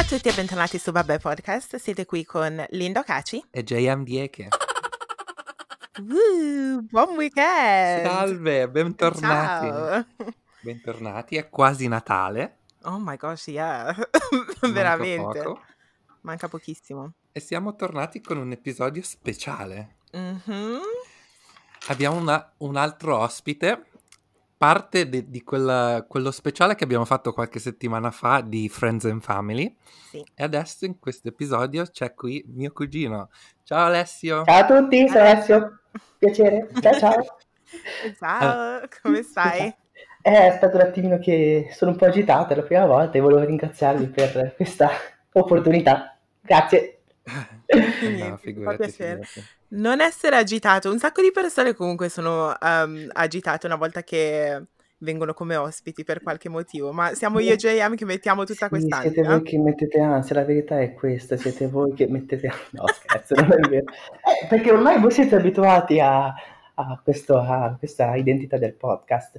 Ciao a tutti e bentornati su Vabbè Podcast. Siete qui con Lindo Caci. E JM Dieke. Uh, buon weekend! Salve, bentornati. Ciao! Bentornati, è quasi Natale. Oh my gosh, yeah. manca Veramente. poco. Manca pochissimo. E siamo tornati con un episodio speciale. Mhm. Abbiamo una- un altro ospite, parte di, di quella- quello speciale che abbiamo fatto qualche settimana fa di Friends and Family. Sì. E adesso in questo episodio c'è qui mio cugino. Ciao Alessio. Ciao a tutti, sono Alessio. Piacere. Ciao ciao. Ciao, come stai? Eh, È stato un attimino che sono un po' agitato, è la prima volta e volevo ringraziarvi per questa opportunità. Grazie. No, figurati, figurati. Non essere agitato. Un sacco di persone comunque sono ehm, agitate una volta che vengono come ospiti per qualche motivo, ma siamo io e JM che mettiamo tutta Sì, siete quest'ansia. voi che mettete ansia, la verità è questa, siete voi che mettete ansia. No, scherzo, non è vero. Eh, perché ormai voi siete abituati a, a questo- a questa identità del podcast.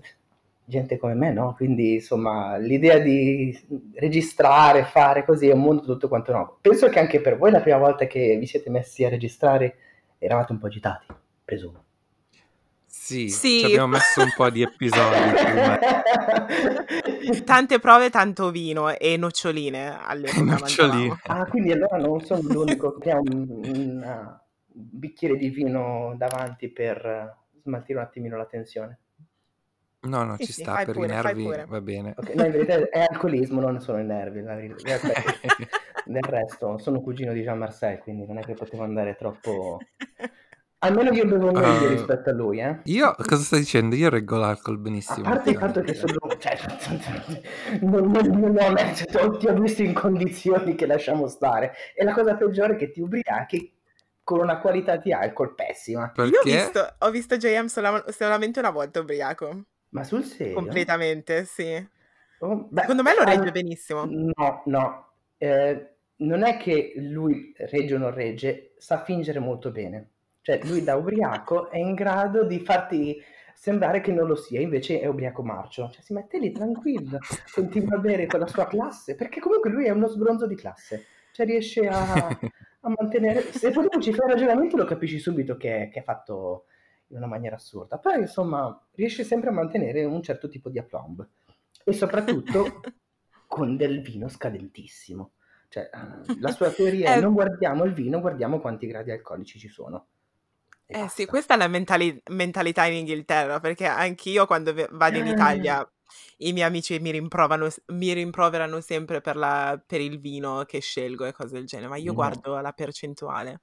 Gente come me, no? Quindi, insomma, l'idea di registrare, fare così è un mondo tutto quanto nuovo. Penso che anche per voi la prima volta che vi siete messi a registrare eravate un po' agitati, presumo. Sì, Sì. ci abbiamo messo un po' di episodi. Tante prove, tanto vino e noccioline all'epoca Noccioline. Ah, quindi allora non sono l'unico che ha un, un, uh, bicchiere di vino davanti per smaltire un attimino la tensione. No, no, Sì, ci sì, sta per pure, i nervi, va bene. Ok, no, in verità è alcolismo, non sono i nervi. Del resto, sono cugino di Jean Marcel, quindi non è che potevo andare troppo... Almeno io bevo meglio Ah. rispetto a lui, eh. Io, cosa stai dicendo? Io reggo l'alcol A benissimo. parte il fatto che sono... Cioè, non, non, non, non è- cioè, ti ho visto in condizioni che lasciamo stare. E la cosa peggiore è che ti ubriachi con una qualità di alcol pessima. Io ho Perché? visto, ho visto JM sola- solamente una volta ubriaco, Ma sul serio? completamente, sì. Oh, beh, Secondo me lo regge al- benissimo. No, no. Eh, non è che lui regge o non regge, sa fingere molto bene. Cioè, lui da ubriaco è in grado di farti sembrare che non lo sia, invece è ubriaco marcio. Cioè, si mette lì tranquillo, continua a bere con la sua classe, perché comunque lui è uno sbronzo di classe. Cioè, riesce a, a mantenere... Se poi dopo ci fai ragionamento lo capisci subito che, che è fatto in una maniera assurda. Però, insomma, riesce sempre a mantenere un certo tipo di aplomb. E soprattutto con del vino scadentissimo. Cioè, eh, la sua teoria è Eh. non guardiamo il vino, guardiamo quanti gradi alcolici ci sono. E Eh basta. sì, questa è la mentali- mentalità in Inghilterra, perché anch'io quando vado in. Italia i miei amici mi, mi rimproverano sempre per, la- per il vino che scelgo e cose del genere, ma io No. guardo la percentuale.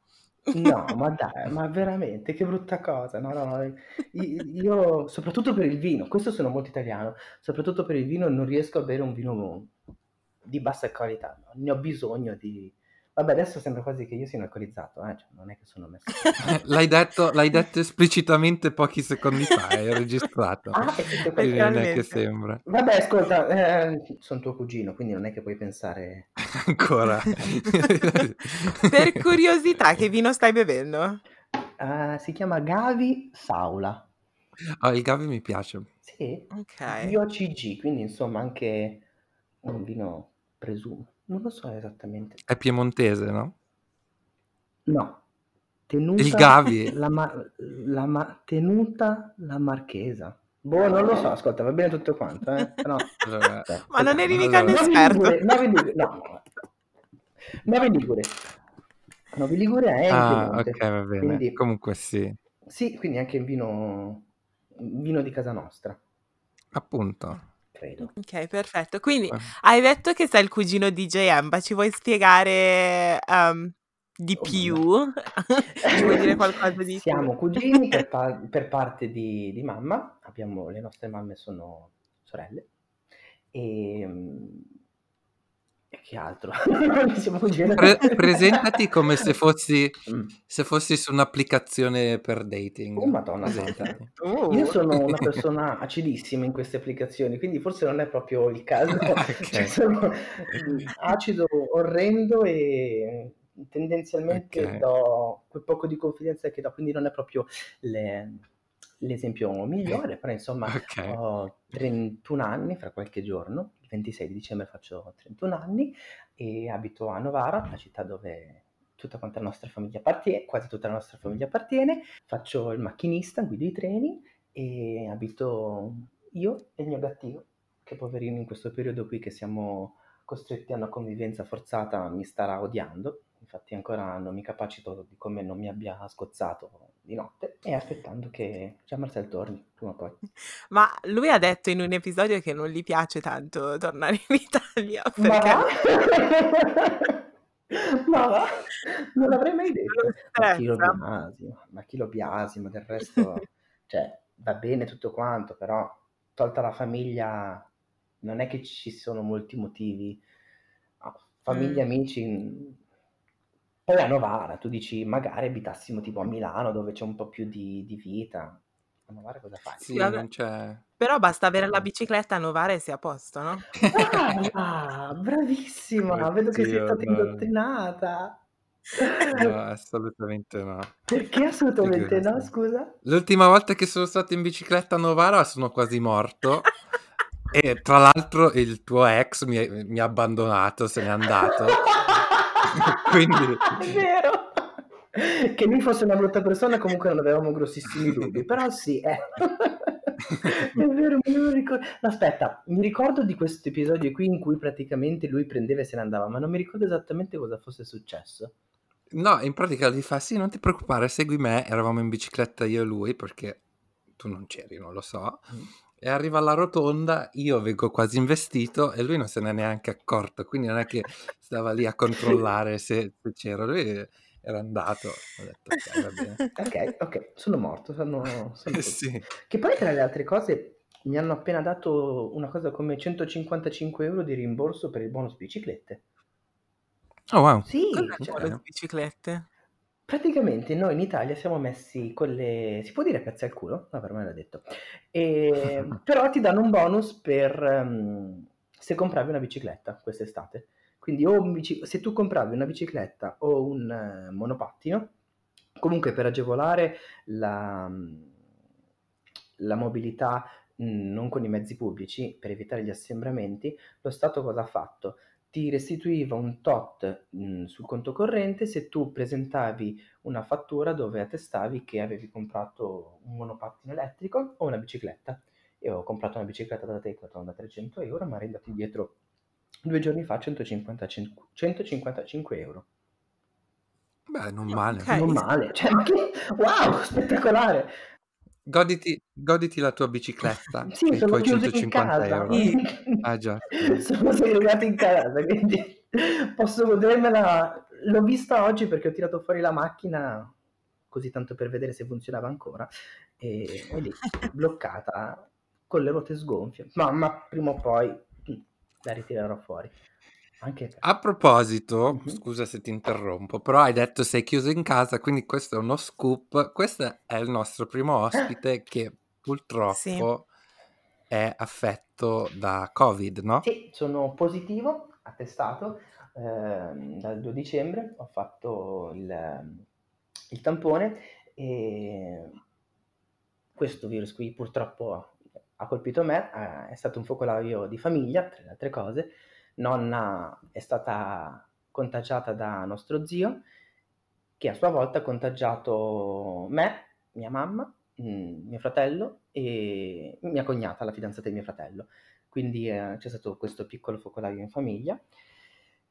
No, ma dai, ma veramente, che brutta cosa. No, no, i- io, soprattutto per il vino, questo sono molto italiano, soprattutto per il vino non riesco a bere un vino di bassa qualità, no, ne ho bisogno di... Vabbè, adesso sembra quasi che io sia un alcolizzato, eh, cioè, non è che sono messo... L'hai detto, l'hai detto esplicitamente pochi secondi fa, è registrato. Ah, è Quindi non è che sembra. Vabbè, ascolta, eh, sono tuo cugino, quindi non è che puoi pensare... Ancora. Per curiosità, che vino stai bevendo? Ah, si chiama Gavi Saula. Ah, il Gavi mi piace. Sì, Ok. IOCG, quindi insomma anche un vino presumo. Non lo so esattamente. È piemontese, no? No, tenuta Il Gavi. la, ma- la ma- tenuta la marchesa. Boh, non lo so, ascolta, va bene tutto quanto, eh? Però, Allora, cioè, Ma non eri mica un Allora. Novi esperto. Ligure, Novi Ligure, no, Novi Ligure. Novi Ligure è Ah, ok, va bene. quindi Comunque sì, sì, quindi anche in vino, vino di casa nostra, appunto. Credo. Ok, perfetto. Quindi Eh, hai detto che sei il cugino di JM, ma ci vuoi spiegare ehm, di Oh, più? ci vuoi dire qualcosa di più? Siamo cugini per, pa- per parte di, di mamma, abbiamo, le nostre mamme sono sorelle e, mm, e che altro? Pre- presentati come se fossi, Mm. se fossi su un'applicazione per dating. Oh madonna. Uh. Io sono una persona acidissima in queste applicazioni, quindi forse non è proprio il caso. Ok. Cioè, sono mm, acido, orrendo e tendenzialmente Ok. do quel poco di confidenza che do, quindi non è proprio le- l'esempio migliore, però insomma Ok. ho 31 anni fra qualche giorno, 26 di dicembre faccio 31 anni e abito a Novara, la città dove tutta quanta la nostra famiglia appartiene, quasi tutta la nostra famiglia appartiene, faccio il macchinista, guido i treni e abito io e il mio gattino, che poverino in questo periodo qui che siamo costretti a una convivenza forzata mi starà odiando, infatti ancora non mi capacito di come non mi abbia scozzato di notte e aspettando che Gian Marcel torni prima o poi. Ma lui ha detto in un episodio che non gli piace tanto tornare in Italia perché? Ma va? Non l'avrei mai detto. Ma chi lo biasima, ma chi lo biasima, del resto, cioè, va bene tutto quanto, però tolta la famiglia, non è che ci sono molti motivi. Ah, Famiglia, Mm. amici, poi a Novara, tu dici, magari abitassimo tipo a Milano dove c'è un po' più di, di vita. A Novara cosa fai? Sì, vabbè. non c'è... Però basta avere la bicicletta a Novara e sei a posto, no? Ah, bravissima, vedo che sei stata no. indotrinata. No, assolutamente no. Perché assolutamente no, scusa? L'ultima volta che sono stato in bicicletta a Novara sono quasi morto. E tra l'altro il tuo ex mi, mi ha abbandonato, se n'è andato. Quindi... È vero. Che lui fosse una brutta persona comunque non avevamo grossissimi dubbi, però sì, eh. è vero, me lo ricordo. No, aspetta, mi ricordo di questo episodio qui in cui praticamente lui prendeva e se ne andava, ma non mi ricordo esattamente cosa fosse successo. No, in pratica gli fa, sì, non ti preoccupare, segui me. Eravamo in bicicletta io e lui, perché tu non c'eri, non lo so. E arriva alla rotonda, io vengo quasi investito e lui non se n'è neanche accorto, quindi non è che stava lì a controllare se, se c'ero, lui era andato. Ho detto, ok, va bene. Ok, ok, sono morto, sono, sono sì. Che poi tra le altre cose mi hanno appena dato una cosa come 155 euro di rimborso per il bonus biciclette. Oh wow. Sì, cioè, Ok. biciclette? Praticamente noi in Italia siamo messi con le... si può dire pezzi al culo? No, per me l'ha detto. E, però ti danno un bonus per ehm, se compravi una bicicletta quest'estate. Quindi o un bici- se tu compravi una bicicletta o un eh, monopattino, comunque per agevolare la, la mobilità mh, non con i mezzi pubblici, per evitare gli assembramenti, lo Stato cosa ha fatto? Ti restituiva un tot mh, sul conto corrente se tu presentavi una fattura dove attestavi che avevi comprato un monopattino elettrico o una bicicletta. Io ho comprato una bicicletta da Decathlon da 300 euro, ma arrivati indietro due giorni fa 155, 155 euro. Beh, non male. Ok. Non male, cioè, wow, spettacolare! Goditi, goditi la tua bicicletta Sì, e i sono tuoi chiuso in 150 casa. Ah già. Sono segregato in casa, quindi posso godermela. L'ho vista oggi perché ho tirato fuori la macchina così tanto per vedere se funzionava ancora e è lì bloccata con le ruote sgonfie. Ma, ma prima o poi mm, la ritirerò fuori. A proposito, Mhm. scusa se ti interrompo, però hai detto sei chiuso in casa, quindi questo è uno scoop. Questo è il nostro primo ospite che purtroppo è affetto da Covid, no? Sì, sono positivo, attestato. ehm, dal 2 dicembre ho fatto il, il tampone e questo virus qui purtroppo ha colpito me, eh, è stato un focolaio di famiglia, tra le altre cose. Nonna è stata contagiata da nostro zio, che a sua volta ha contagiato me, mia mamma, mm, mio fratello e mia cognata, la fidanzata di mio fratello. Quindi eh, c'è stato questo piccolo focolaio in famiglia.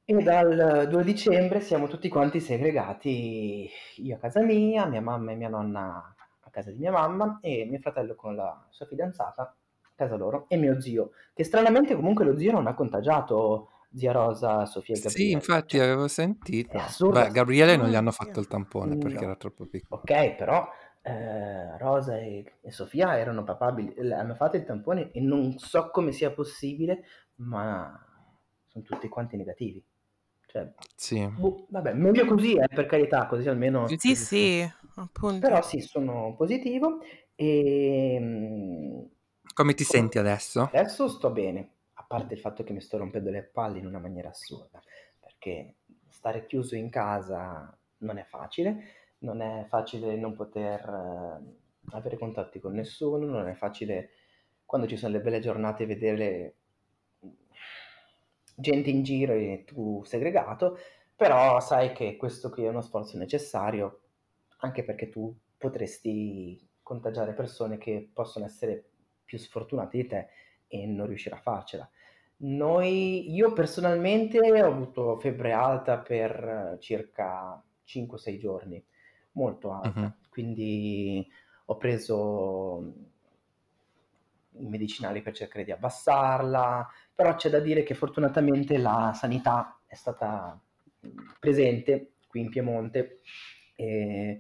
E dal 2 dicembre siamo tutti quanti segregati, io a casa mia, mia mamma e mia nonna a casa di mia mamma e mio fratello con la sua fidanzata casa loro e mio zio, che stranamente comunque lo zio non ha contagiato zia Rosa, Sofia e Gabriele. Sì, infatti Cioè, avevo sentito. Beh, Gabriele non gli hanno fatto il tampone perché No. era troppo piccolo. Ok, però eh, Rosa e, e Sofia erano papabili, hanno fatto il tampone e non so come sia possibile, ma sono tutti quanti negativi. Cioè, Sì. boh, vabbè, meglio così, eh, per carità, così almeno... Sì, Sì, sì, appunto. Però sì, sono positivo e mm, Come ti senti adesso? adesso sto bene, a parte il fatto che mi sto rompendo le palle in una maniera assurda, perché stare chiuso in casa non è facile, non è facile non poter eh, avere contatti con nessuno, non è facile quando ci sono le belle giornate vedere gente in giro e tu segregato, però sai che questo qui è uno sforzo necessario, anche perché tu potresti contagiare persone che possono essere più sfortunate di te e non riuscire a farcela. Noi, io personalmente ho avuto febbre alta per circa 5-6 giorni, molto alta, uh-huh. quindi ho preso i medicinali per cercare di abbassarla, però c'è da dire che fortunatamente la sanità è stata presente qui in Piemonte e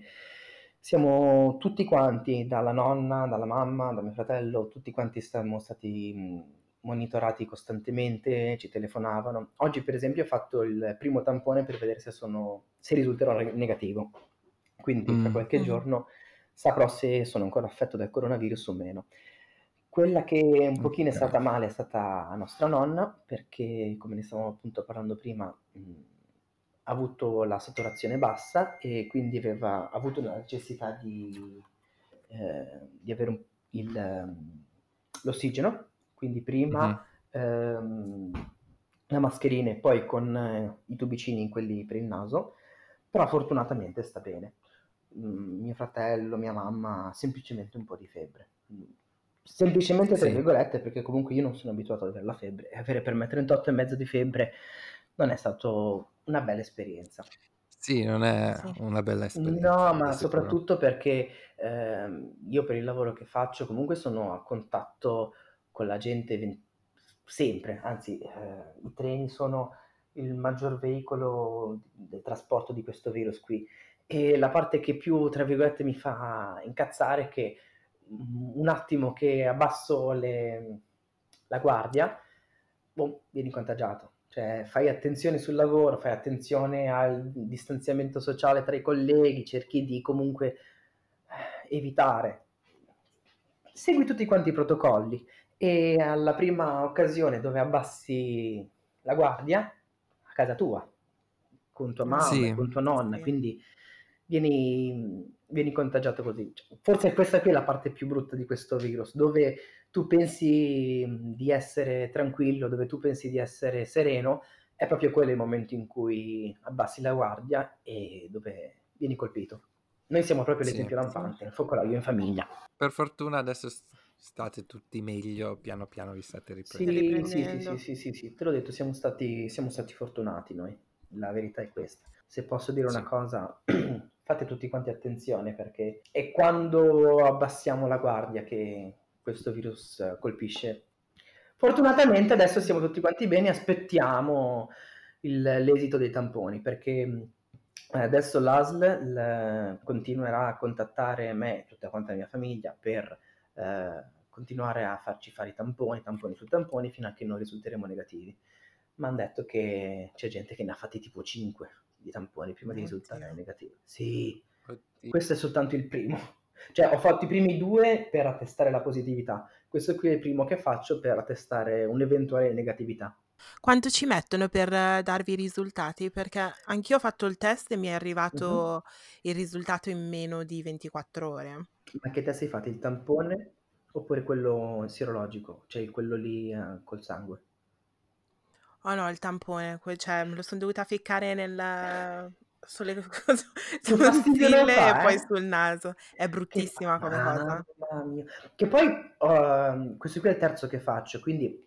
siamo tutti quanti, dalla nonna, dalla mamma, da mio fratello, tutti quanti siamo stati monitorati costantemente, ci telefonavano. Oggi per esempio ho fatto il primo tampone per vedere se, sono, se risulterò negativo, quindi mm. tra qualche mm. giorno saprò se sono ancora affetto dal coronavirus o meno. Quella che un pochino okay. è stata male è stata nostra nonna, perché come ne stavamo appunto parlando prima, mh, avuto la saturazione bassa e quindi aveva avuto la necessità di, eh, di avere un, il, l'ossigeno, quindi prima uh-huh. ehm, la mascherina e poi con eh, i tubicini, quelli per il naso, però fortunatamente sta bene. Mm, mio fratello, mia mamma, semplicemente un po' di febbre semplicemente tra sì. virgolette perché comunque io non sono abituato ad avere la febbre e avere per me 38 e mezzo di febbre non è stato una bella esperienza. Sì, non è sì. una bella esperienza. No, ma soprattutto perché eh, io per il lavoro che faccio comunque sono a contatto con la gente ven- sempre, anzi eh, i treni sono il maggior veicolo del trasporto di questo virus qui e la parte che più, tra virgolette, mi fa incazzare è che un attimo che abbasso le, la guardia, boh, vieni contagiato. Cioè, fai attenzione sul lavoro, fai attenzione al distanziamento sociale tra i colleghi, cerchi di comunque eh, evitare. Segui tutti quanti i protocolli e alla prima occasione dove abbassi la guardia, a casa tua, con tua mamma, sì. con tua nonna, sì. quindi vieni, vieni contagiato così. Forse questa qui è la parte più brutta di questo virus, dove tu pensi di essere tranquillo, dove tu pensi di essere sereno, è proprio quello il momento in cui abbassi la guardia e dove vieni colpito. Noi siamo proprio l'esempio sì, lampante, il focolaio in famiglia. Per fortuna adesso state tutti meglio, piano piano vi state riprendendo. Sì, sì, sì, sì, sì, sì, te l'ho detto, siamo stati, siamo stati fortunati noi, la verità è questa. Se posso dire una cosa, fate tutti quanti attenzione perché è quando abbassiamo la guardia che questo virus colpisce. Fortunatamente adesso siamo tutti quanti bene, aspettiamo il, l'esito dei tamponi perché eh, adesso l'ASL continuerà a contattare me e tutta quanta la mia famiglia per eh, continuare a farci fare i tamponi, tamponi su tamponi fino a che non risulteremo negativi. Ma hanno detto che c'è gente che ne ha fatti tipo 5 di tamponi prima di risultare negativo. Sì, Oddio. questo è soltanto il primo. Cioè, ho fatto i primi due per attestare la positività. Questo qui è il primo che faccio per attestare un'eventuale negatività. Quanto ci mettono per darvi i risultati? Perché anch'io ho fatto il test e mi è arrivato uh-huh. il risultato in meno di 24 ore. Ma che test hai fatto? Il tampone oppure quello sierologico? Cioè quello lì uh, col sangue? Oh no, il tampone, cioè me lo sono dovuta ficcare nel sulle cose, sulle stille e poi eh? sul naso. È bruttissima che, come cosa. Mia. Che poi uh, questo qui è il terzo che faccio, quindi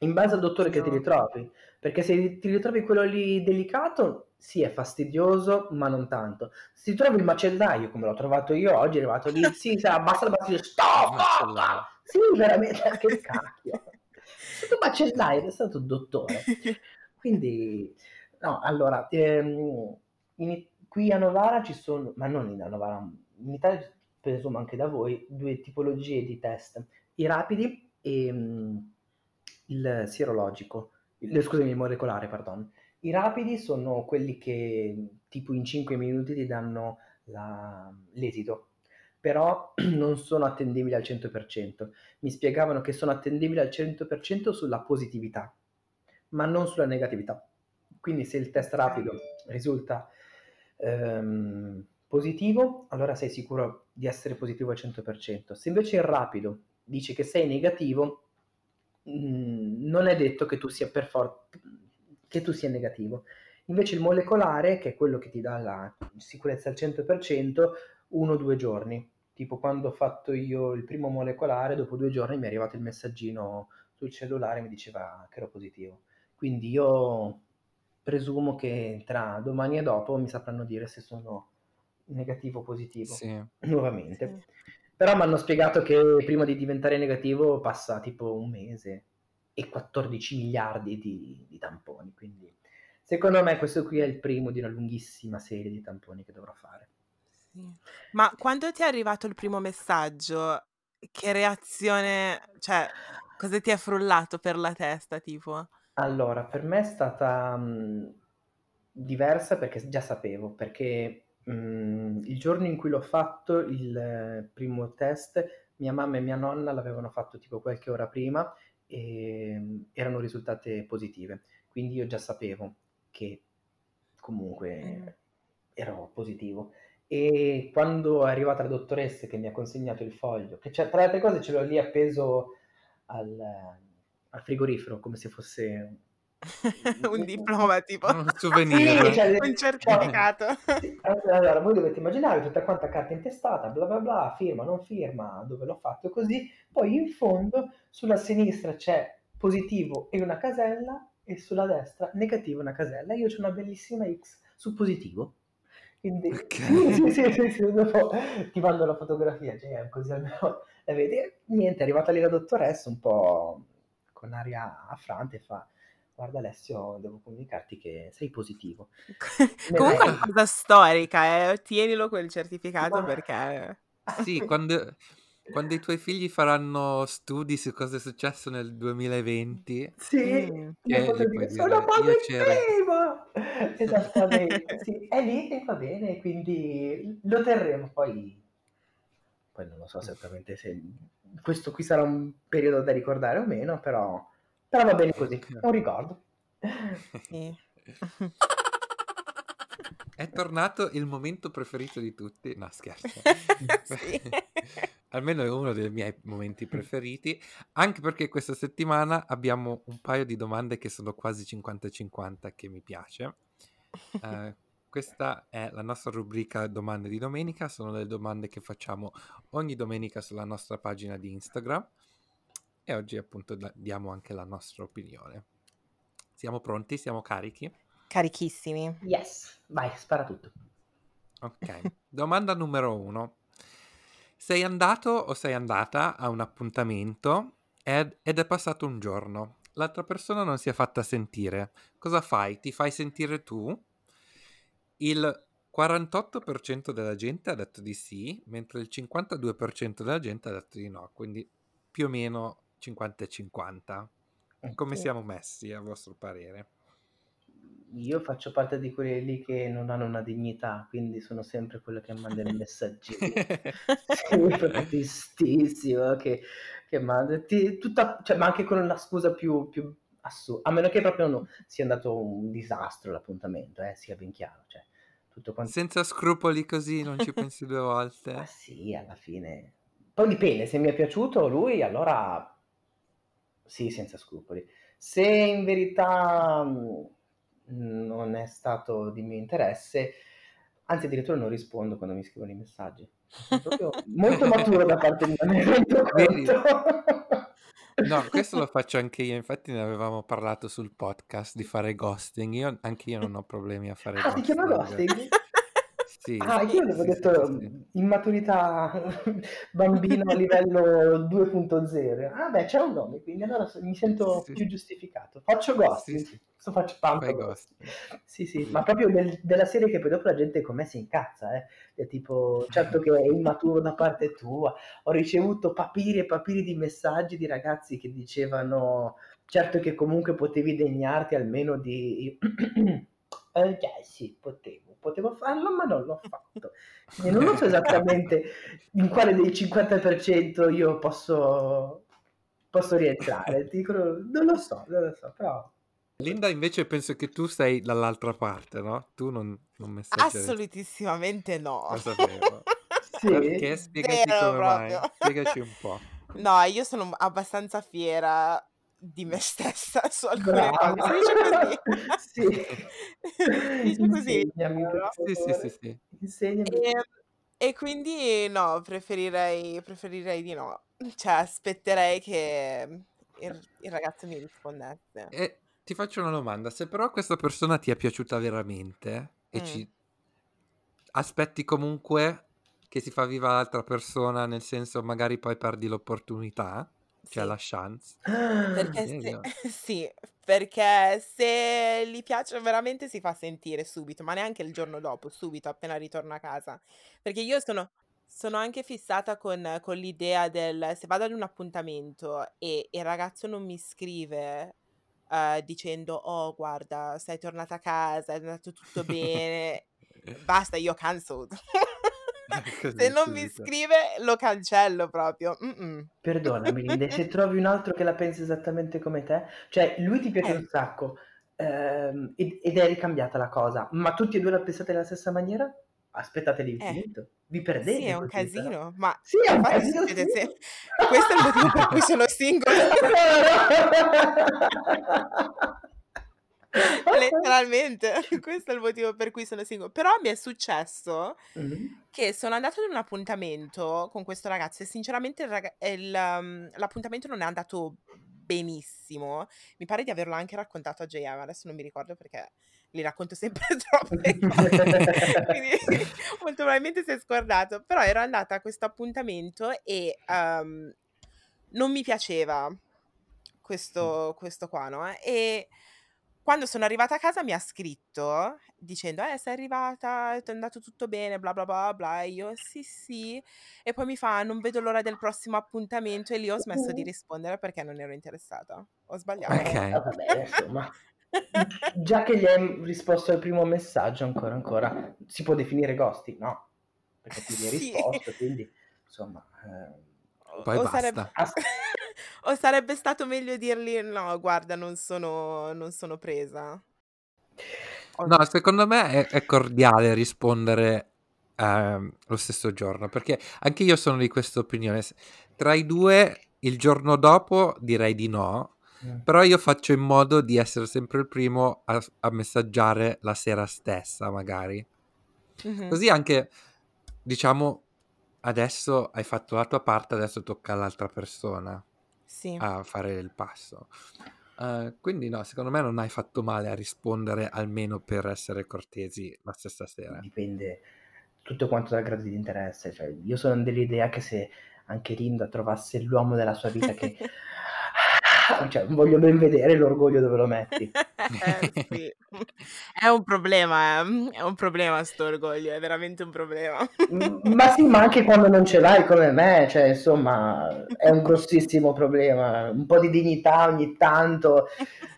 in base al dottore che ti ritrovi, perché se ti ritrovi quello lì delicato, sì, è fastidioso, ma non tanto. Se ti trovi il macellaio, come l'ho trovato io oggi, è arrivato lì, sì, abbassa la batteria, stop! Sì, veramente, che cacchio stato macellaio, è stato dottore. Quindi, no, allora, ehm, in, qui a Novara ci sono, ma non in Novara, in Italia presumo anche da voi, due tipologie di test, i rapidi e um, il sierologico, il, scusami, il molecolare, pardon. I rapidi sono quelli che tipo in 5 minuti ti danno la, l'esito però non sono attendibili al 100%. Mi spiegavano che sono attendibili al 100% sulla positività, ma non sulla negatività. Quindi se il test rapido risulta ehm, positivo, allora sei sicuro di essere positivo al 100%. Se invece il rapido dice che sei negativo, mh, mm, non è detto che tu sia per for- che tu sia negativo. Invece il molecolare, che è quello che ti dà la sicurezza al 100%, uno o due giorni. Tipo quando ho fatto io il primo molecolare, dopo due giorni mi è arrivato il messaggino sul cellulare e mi diceva che ero positivo. Quindi io presumo che tra domani e dopo mi sapranno dire se sono negativo o positivo sì. nuovamente. Sì. Però mi hanno spiegato che prima di diventare negativo passa tipo un mese e 14 miliardi di, di tamponi. Quindi secondo me questo qui è il primo di una lunghissima serie di tamponi che dovrò fare. Sì. Ma quando ti è arrivato il primo messaggio, che reazione, cioè, cosa ti è frullato per la testa, tipo? Allora, per me è stata mh, diversa perché già sapevo, perché mh, il giorno in cui l'ho fatto, il eh, primo test, mia mamma e mia nonna l'avevano fatto tipo qualche ora prima e mh, erano risultate positive. Quindi io già sapevo che comunque mm. ero positivo. E quando è arrivata la dottoressa che mi ha consegnato il foglio, che tra le altre cose ce l'ho lì appeso al, al frigorifero come se fosse un diploma tipo. Un souvenir. Sì, cioè, un certificato. sì. allora voi dovete immaginare tutta quanta carta intestata bla bla bla firma non firma dove l'ho fatto così. Poi in fondo sulla sinistra c'è positivo e una casella e sulla destra negativo una casella. Io c'ho una bellissima X su positivo quindi okay. sì, sì, sì, sì, dopo ti mando la fotografia cioè, così almeno la vedi niente è arrivata lì la dottoressa un po' con aria affrante fa guarda Alessio, devo comunicarti che sei positivo. Comunque è una cosa storica, eh? tienilo quel certificato Ma... perché... Sì, quando, quando, i tuoi figli faranno studi su cosa è successo nel 2020, sì, mm. che dire, sono positivo! Esattamente, sì, è lì e va bene, quindi lo terremo poi. Poi non lo so esattamente se questo qui sarà un periodo da ricordare o meno, però però va bene così, un ricordo. Sì. È tornato il momento preferito di tutti. No, scherzo. Almeno è uno dei miei momenti preferiti, anche perché questa settimana abbiamo un paio di domande che sono quasi 50-50 che mi piace. Uh, questa è la nostra rubrica domande di domenica, sono le domande che facciamo ogni domenica sulla nostra pagina di Instagram e oggi appunto diamo anche la nostra opinione. Siamo pronti? Siamo carichi? Carichissimi. Yes, vai, spara tutto. Ok, domanda numero uno. Sei andato o sei andata a un appuntamento ed, ed è passato un giorno. L'altra persona non si è fatta sentire. Cosa fai? Ti fai sentire tu? Il 48% della gente ha detto di sì, mentre il 52% della gente ha detto di no, quindi più o meno 50 e 50. Come siamo messi a vostro parere? Io faccio parte di quelli lì che non hanno una dignità, quindi sono sempre quello che manda il messaggino. sempre tristissimo che, che manda, ti, tutta, cioè, ma anche con una scusa più, più assurda, a meno che proprio no, sia andato un disastro l'appuntamento, eh, sia ben chiaro. Cioè, quanto... Senza scrupoli così, non ci pensi due volte? Ma sì, alla fine. Poi dipende, se mi è piaciuto lui, allora sì, senza scrupoli. Se in verità non è stato di mio interesse, anzi addirittura non rispondo quando mi scrivono i messaggi. Molto maturo da parte mia. No, questo lo faccio anche io, infatti ne avevamo parlato sul podcast di fare ghosting, io, anche io non ho problemi a fare ah, ghosting. Ah, si chiama ghosting? Sì, ah, io avevo sì, detto sì, sì. immaturità bambino a livello 2.0. Ah, beh, c'è un nome, quindi allora mi sento più giustificato. Faccio ghosting, sì. faccio tanto ghost. Sì, sì, ma proprio del, della serie che poi dopo la gente con me si incazza, eh. È tipo, certo che è immaturo da parte tua. Ho ricevuto papiri e papiri di messaggi di ragazzi che dicevano, certo che comunque potevi degnarti almeno di... eh, sì, potevo potevo farlo, ma non l'ho fatto. E non so esattamente in quale dei 50% io posso, posso rientrare. Ti dico, non lo so, non lo so, però... Linda, invece penso che tu sei dall'altra parte, no? Tu non, non messaggi. Assolutissimamente no. Lo sapevo. Sì? Perché? Spiegaci Zero come mai. Spiegaci un po'. No, io sono abbastanza fiera di me stessa su alcune Brava. cose. Si dice così. sì. dice così. Sì, sì, sì, sì. Insegnami. E, ehm, e quindi no, preferirei, preferirei di no. Cioè, aspetterei che il, il ragazzo mi rispondesse. E ti faccio una domanda, se però questa persona ti è piaciuta veramente e mm. ci aspetti comunque che si fa viva l'altra persona, nel senso magari poi perdi l'opportunità, cioè la chance. Perché se, sì, perché se gli piace veramente si fa sentire subito, ma neanche il giorno dopo, subito, appena ritorno a casa. Perché io sono, sono anche fissata con, con l'idea del se vado ad un appuntamento e il ragazzo non mi scrive uh, dicendo oh guarda sei tornata a casa, è andato tutto bene, basta, io cancelled. se non mi scrive lo cancello proprio. Mm-mm. Perdonami, Linde, se trovi un altro che la pensa esattamente come te, cioè lui ti piace eh. un sacco ehm, ed, ed, è ricambiata la cosa, ma tutti e due la pensate nella stessa maniera? Aspettate l'infinito, eh. vi perdete. Sì, è un casino, però. ma sì, è un casino, sì. Se... questo è il motivo per cui sono single. Letteralmente, questo è il motivo per cui sono single. Però mi è successo mm-hmm. che sono andata ad un appuntamento con questo ragazzo e sinceramente il rag- il, um, l'appuntamento non è andato benissimo. Mi pare di averlo anche raccontato a JM, adesso non mi ricordo perché li racconto sempre troppe cose. Quindi molto probabilmente si è scordato. Però ero andata a questo appuntamento e um, non mi piaceva questo, questo qua, no? E quando sono arrivata a casa mi ha scritto dicendo eh sei arrivata, è andato tutto bene, bla bla bla bla, e io sì sì, e poi mi fa non vedo l'ora del prossimo appuntamento e lì ho smesso di rispondere perché non ero interessata, ho sbagliato. Ok, eh, vabbè, insomma, già che gli hai risposto al primo messaggio ancora ancora, si può definire ghosting? No, perché ti hai sì. risposto, quindi insomma... Eh... Poi o basta. Sarebbe... o sarebbe stato meglio dirgli no, guarda, non sono, non sono presa. No, secondo me è, è cordiale rispondere eh, lo stesso giorno, perché anche io sono di questa opinione. Tra i due, il giorno dopo direi di no, mm. però io faccio in modo di essere sempre il primo a, a messaggiare la sera stessa, magari. Mm-hmm. Così anche, diciamo, adesso hai fatto la tua parte, adesso tocca all'altra persona sì. a fare il passo. Uh, quindi no, secondo me non hai fatto male a rispondere almeno per essere cortesi la stessa sera. Dipende tutto quanto dal grado di interesse. Cioè, io sono dell'idea che se anche Linda trovasse l'uomo della sua vita che cioè, voglio ben vedere l'orgoglio dove lo metti. eh, sì. È un problema, eh. è un problema sto orgoglio, è veramente un problema. ma sì, ma anche quando non ce l'hai come me, cioè insomma è un grossissimo problema, un po' di dignità ogni tanto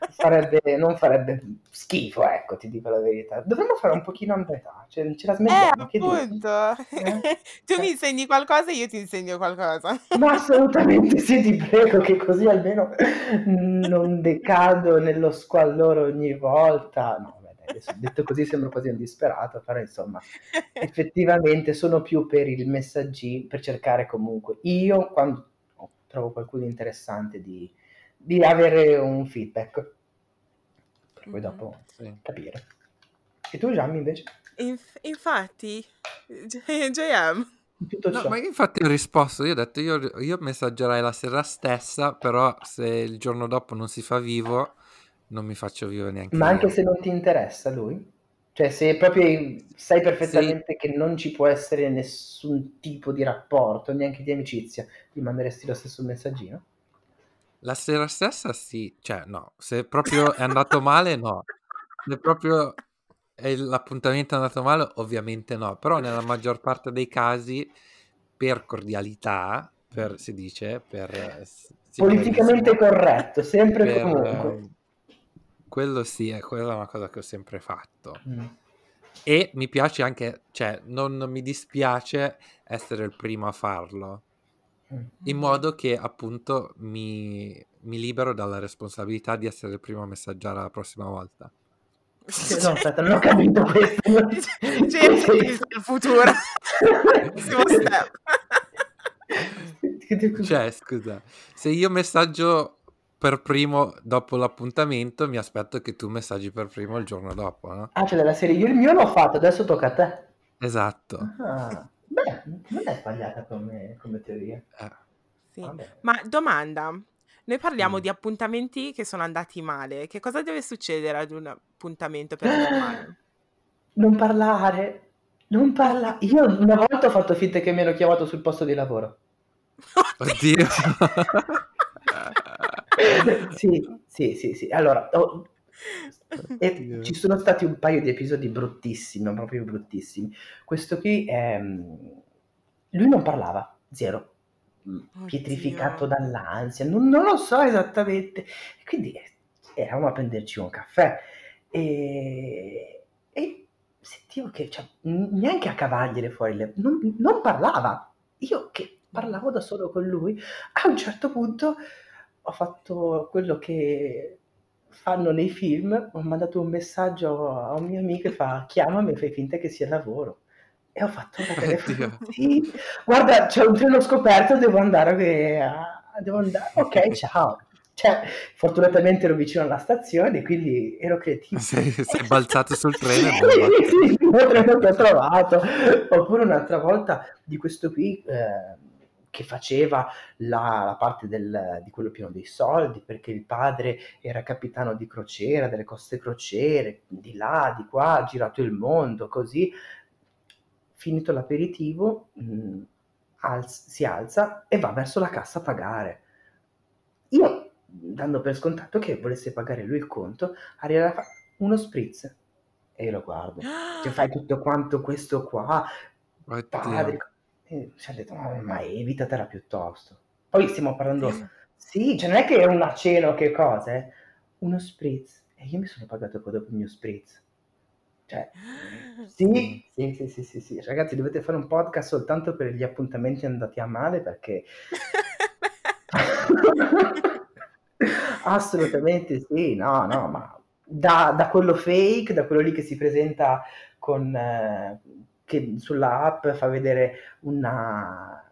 farebbe, non farebbe schifo, ecco, ti dico la verità. Dovremmo fare un pochino a metà, cioè, ce la smettiamo. Eh, appunto. Eh? tu mi insegni qualcosa e io ti insegno qualcosa. Ma assolutamente sì, ti prego, che così almeno non decado nello squallore ogni volta. No, vabbè, adesso, detto così sembro quasi un disperato, però insomma, effettivamente sono più per il messaggino, per cercare comunque, io quando trovo qualcuno interessante di, di avere un feedback per poi dopo sì. capire. E tu, Gianni, invece? Inf- infatti, JM. No, ma infatti ho risposto, io ho detto io, io messaggerai la sera stessa, però se il giorno dopo non si fa vivo, non mi faccio vivo neanche Ma io. anche se non ti interessa lui? Cioè se proprio sai perfettamente sì. che non ci può essere nessun tipo di rapporto, neanche di amicizia, gli manderesti lo stesso messaggino? La sera stessa sì, cioè no, se proprio è andato male no, se proprio l'appuntamento è andato male ovviamente no, però nella maggior parte dei casi per cordialità, per, si dice, per... Politicamente corretto, sempre per, comunque. quello sì, è, quella è una cosa che ho sempre fatto. Mm. E mi piace anche, cioè non, non mi dispiace essere il primo a farlo in modo che appunto mi, mi libero dalla responsabilità di essere il primo a messaggiare la prossima volta. No, aspetta, non ho capito questo. Gente, il futuro. step. Cioè, scusa, se io messaggio per primo dopo l'appuntamento, mi aspetto che tu messaggi per primo il giorno dopo, no? Ah, cioè la serie, io il mio l'ho fatto, adesso tocca a te. Esatto. Ah, beh, non è sbagliata come, come teoria. Eh. Sì. Ma domanda, noi parliamo mm. di appuntamenti che sono andati male. Che cosa deve succedere ad un appuntamento per andare male? Non parlare, non parla. Io una volta ho fatto finta che mi hanno chiamato sul posto di lavoro. Oddio. sì, sì, sì, sì. Allora, oh, e ci sono stati un paio di episodi bruttissimi, proprio bruttissimi. Questo qui, è... lui non parlava, zero. Oddio. Pietrificato dall'ansia, non, non, lo so esattamente. Quindi eravamo a prenderci un caffè e, e sentivo che cioè, neanche a cavagliere fuori, le... non, non parlava. Io che parlavo da solo con lui, a un certo punto ho fatto quello che fanno nei film, ho mandato un messaggio a un mio amico e fa chiamami e fai finta che sia lavoro. E ho fatto una telefonata. Sì, guarda, c'è un treno scoperto, devo andare. A... Devo andare. Ok, ciao. Cioè, fortunatamente ero vicino alla stazione, quindi ero cretino. Sei, sei balzato sul treno. sì, sì, il treno che ho trovato. Oppure un'altra volta di questo qui... Eh, che faceva la, la parte del, di quello pieno dei soldi, perché il padre era capitano di crociera, delle coste crociere, di là, di qua, ha girato il mondo, così. Finito l'aperitivo, mh, mm, alz- si alza e va verso la cassa a pagare. Io, dando per scontato che volesse pagare lui il conto, arriva a fare uno spritz. E io lo guardo. Che fai tutto quanto questo qua? Padre, e ci ha detto, ma, ma evitatela piuttosto. Poi stiamo parlando, sì, cioè non è che è una cena o che cosa, eh? uno spritz. E io mi sono pagato poi dopo il mio spritz. Cioè, sì, sì, sì, sì, sì, sì, Ragazzi, dovete fare un podcast soltanto per gli appuntamenti andati a male perché... Assolutamente sì, no, no, ma da, da, quello fake, da quello lì che si presenta con, eh, che sulla app fa vedere una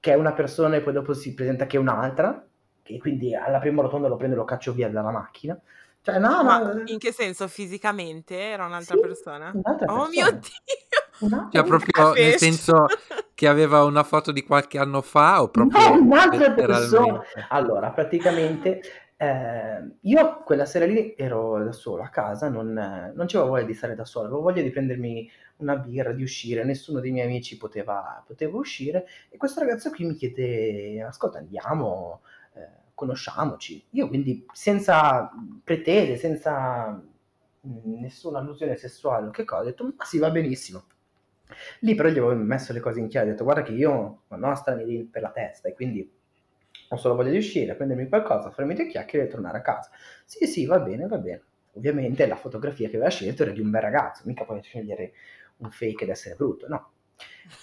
che è una persona e poi dopo si presenta che è un'altra, che quindi alla prima rotonda lo prendo e lo caccio via dalla macchina. Cioè, no, Ma no, in che senso? Fisicamente era un'altra sì, persona? Un'altra oh persona. mio Dio! Cioè, proprio nel senso che aveva una foto di qualche anno fa o proprio no, un'altra persona. Allora, praticamente eh, io quella sera lì ero da solo a casa, non, non avevo voglia di stare da solo, avevo voglia di prendermi una birra, di uscire, nessuno dei miei amici poteva, poteva uscire e questo ragazzo qui mi chiede, ascolta andiamo, eh, conosciamoci. Io quindi senza pretese, senza mh, nessuna allusione sessuale o che cosa, ho detto ma sì va benissimo. Lì però gli avevo messo le cose in chiaro, ho detto guarda che io ho nostra mi per la testa e quindi ho solo voglia di uscire, prendermi qualcosa, farmi due chiacchiere e tornare a casa. Sì, sì, va bene, va bene. Ovviamente la fotografia che aveva scelto era di un bel ragazzo, mica puoi scegliere un fake ed essere brutto, no.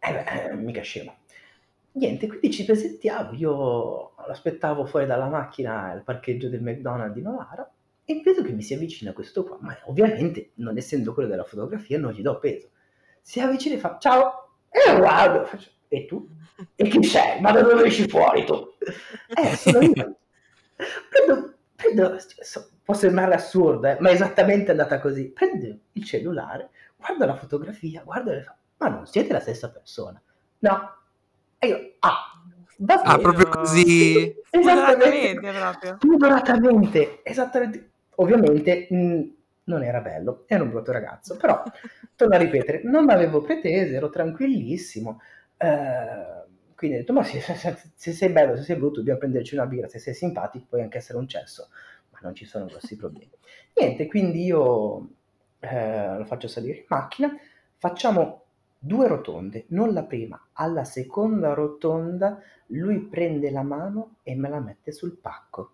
eh beh, eh, mica scemo. Niente, quindi ci presentiamo, io l'aspettavo fuori dalla macchina al parcheggio del McDonald's di Novara e vedo che mi si avvicina questo qua, ma ovviamente non essendo quello della fotografia non gli do peso. Si avvicina e fa ciao e guardo, faccio, e tu? E chi sei? Ma da dove esci fuori tu? Eh, sono io. prendo, prendo, può sembrare assurdo, eh, ma è esattamente andata così. Prendo il cellulare, guardo la fotografia, guardo e fa, ma non siete la stessa persona. No. E io, ah, va ah, proprio così? Esattamente. Spudoratamente, esattamente. Ovviamente mh, mm, non era bello, era un brutto ragazzo, però, torno a ripetere, non avevo pretese, ero tranquillissimo. Eh, quindi ho detto, ma se, se, se, sei bello, se sei brutto, dobbiamo prenderci una birra, se sei simpatico puoi anche essere un cesso, ma non ci sono grossi problemi. Niente, quindi io eh, lo faccio salire in macchina, facciamo due rotonde, non la prima, alla seconda rotonda lui prende la mano e me la mette sul pacco.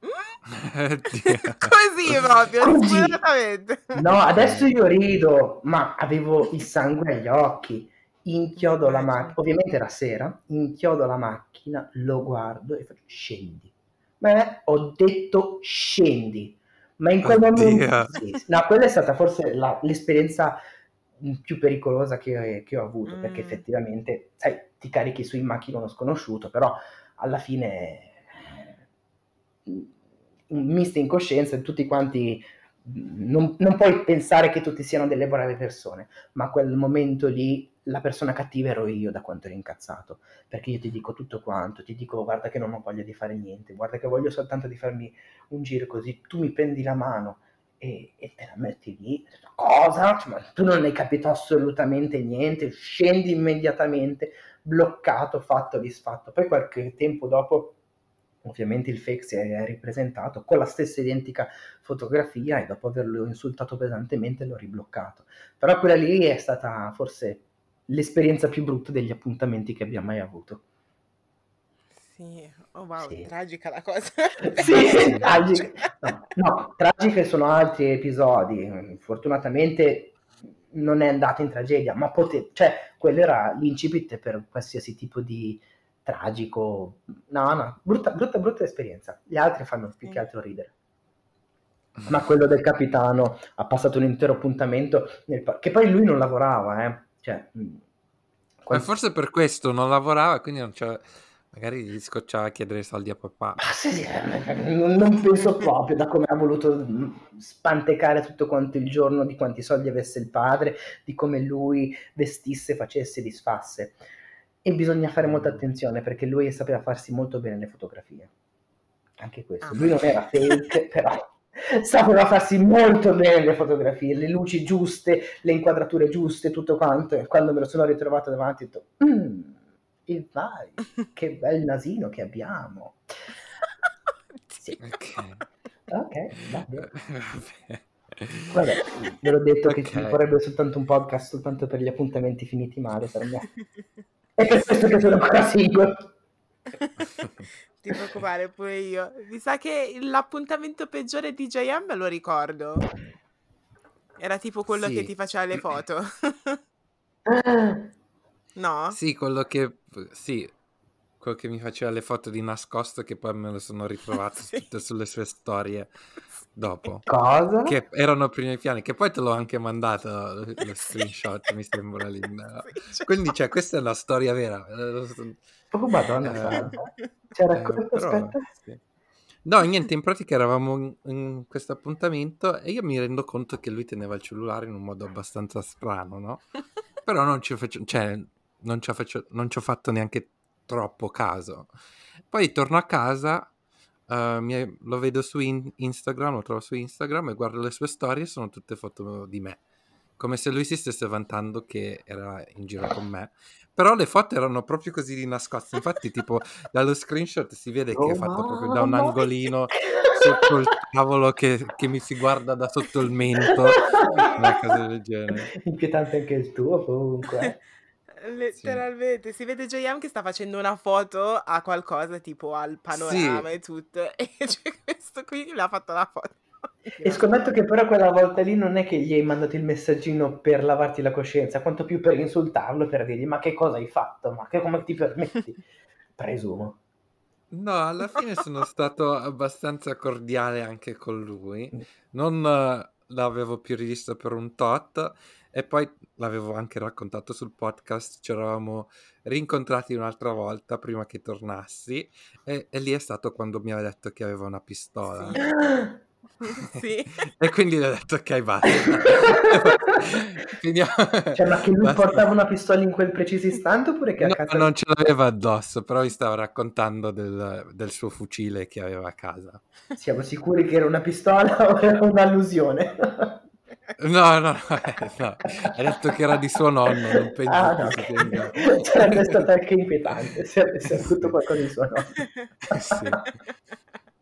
Così proprio, Così. No, adesso io rido, ma avevo il sangue agli occhi inchiodo la macchina, ovviamente era sera, inchiodo la macchina, lo guardo e faccio scendi. Ma ho detto scendi. Ma in quel Oddio. momento... Sì, no, quella è stata forse la, l'esperienza più pericolosa che, che ho avuto, mm. perché effettivamente, sai, ti carichi sui macchine uno sconosciuto, però alla fine un misto incoscienza e tutti quanti non, non, puoi pensare che tutti siano delle brave persone, ma a quel momento lì la persona cattiva ero io da quanto ero incazzato, perché io ti dico tutto quanto, ti dico guarda che non ho voglia di fare niente, guarda che voglio soltanto di farmi un giro così, tu mi prendi la mano e, e te la metti lì, cosa? Cioè, ma tu non hai capito assolutamente niente, scendi immediatamente, bloccato, fatto, disfatto. Poi qualche tempo dopo ovviamente il fake si è ripresentato con la stessa identica fotografia e dopo averlo insultato pesantemente l'ho ribloccato. Però quella lì è stata forse l'esperienza più brutta degli appuntamenti che abbia mai avuto. Sì, oh wow, sì. tragica la cosa. sì, tragica. No, no, tragiche sono altri episodi. Fortunatamente non è andato in tragedia, ma pote- cioè, quello era l'incipit per qualsiasi tipo di tragico. No, no, brutta, brutta, brutta esperienza. Gli altri fanno più che altro ridere. Ma quello del capitano ha passato un intero appuntamento nel pa- che poi lui non lavorava, eh. Cioè, mm, quando... forse per questo non lavorava, quindi non c'era... Magari gli scocciava a chiedere soldi a papà. Ah, sì, sì, non penso proprio da come ha voluto mm, spantecare tutto quanto il giorno, di quanti soldi avesse il padre, di come lui vestisse, facesse, disfasse. E bisogna fare molta attenzione perché lui sapeva farsi molto bene le fotografie. Anche questo. Ah, lui non era fake, però sapeva farsi molto bene le fotografie, le luci giuste, le inquadrature giuste, tutto quanto. E quando me lo sono ritrovato davanti ho detto, mm, e vai, che bel nasino che abbiamo. Sì. Ok, okay va bene. Vabbè, ve l'ho detto okay. che ci vorrebbe soltanto un podcast soltanto per gli appuntamenti finiti male per me. È per questo che sono ancora single. Ti preoccupare pure io. Mi sa che l'appuntamento peggiore di JM lo ricordo. Era tipo quello sì. che ti faceva le foto. no? Sì, quello che... Sì, quello che mi faceva le foto di nascosto che poi me lo sono ritrovato sì. tutte sulle sue storie dopo. Cosa? Che erano primi piani, che poi te l'ho anche mandato lo screenshot, mi sembra lì. Sì, Quindi, cioè, questa è una storia vera. Oh, madonna, eh, c'era eh, però, sì. No, niente, in pratica eravamo in, in questo appuntamento e io mi rendo conto che lui teneva il cellulare in un modo abbastanza strano, no? Però non ci, faccio, cioè, non ci, faccio, non ci ho fatto neanche troppo caso. Poi torno a casa Uh, mi, lo vedo su in, Instagram, lo trovo su Instagram e guardo le sue storie, sono tutte foto di me. Come se lui si stesse vantando che era in giro con me. Però le foto erano proprio così di nascosto. Infatti, tipo, dallo screenshot si vede che oh, è fatto proprio da un angolino sotto il tavolo che, che, mi si guarda da sotto il mento. Una cosa del genere. Inquietante anche il tuo, comunque. Letteralmente, sì. si vede JM che sta facendo una foto a qualcosa tipo al panorama sì. e tutto, e c'è questo qui che le ha fatto la foto. E scommetto che però quella volta lì non è che gli hai mandato il messaggino per lavarti la coscienza, quanto più per insultarlo, per dirgli ma che cosa hai fatto, ma che, come ti permetti? Presumo. No, alla fine sono stato abbastanza cordiale anche con lui, mm. non uh, l'avevo più rivisto per un tot e poi l'avevo anche raccontato sul podcast, ci eravamo rincontrati un'altra volta prima che tornassi e, e lì è stato quando mi aveva detto che aveva una pistola. Sì. Sì. e quindi gli ho detto ok basta cioè ma che lui basta. portava una pistola in quel preciso istante oppure che a no, casa non ce l'aveva addosso però vi stavo raccontando del, del, suo fucile che aveva a casa siamo sicuri che era una pistola o era un'allusione No, no, no, eh, no, hai detto che era di suo nonno, non penso ah, no. che tenga... Sarebbe stato anche inquietante se avesse avuto qualcosa di suo nonno. Eh, sì.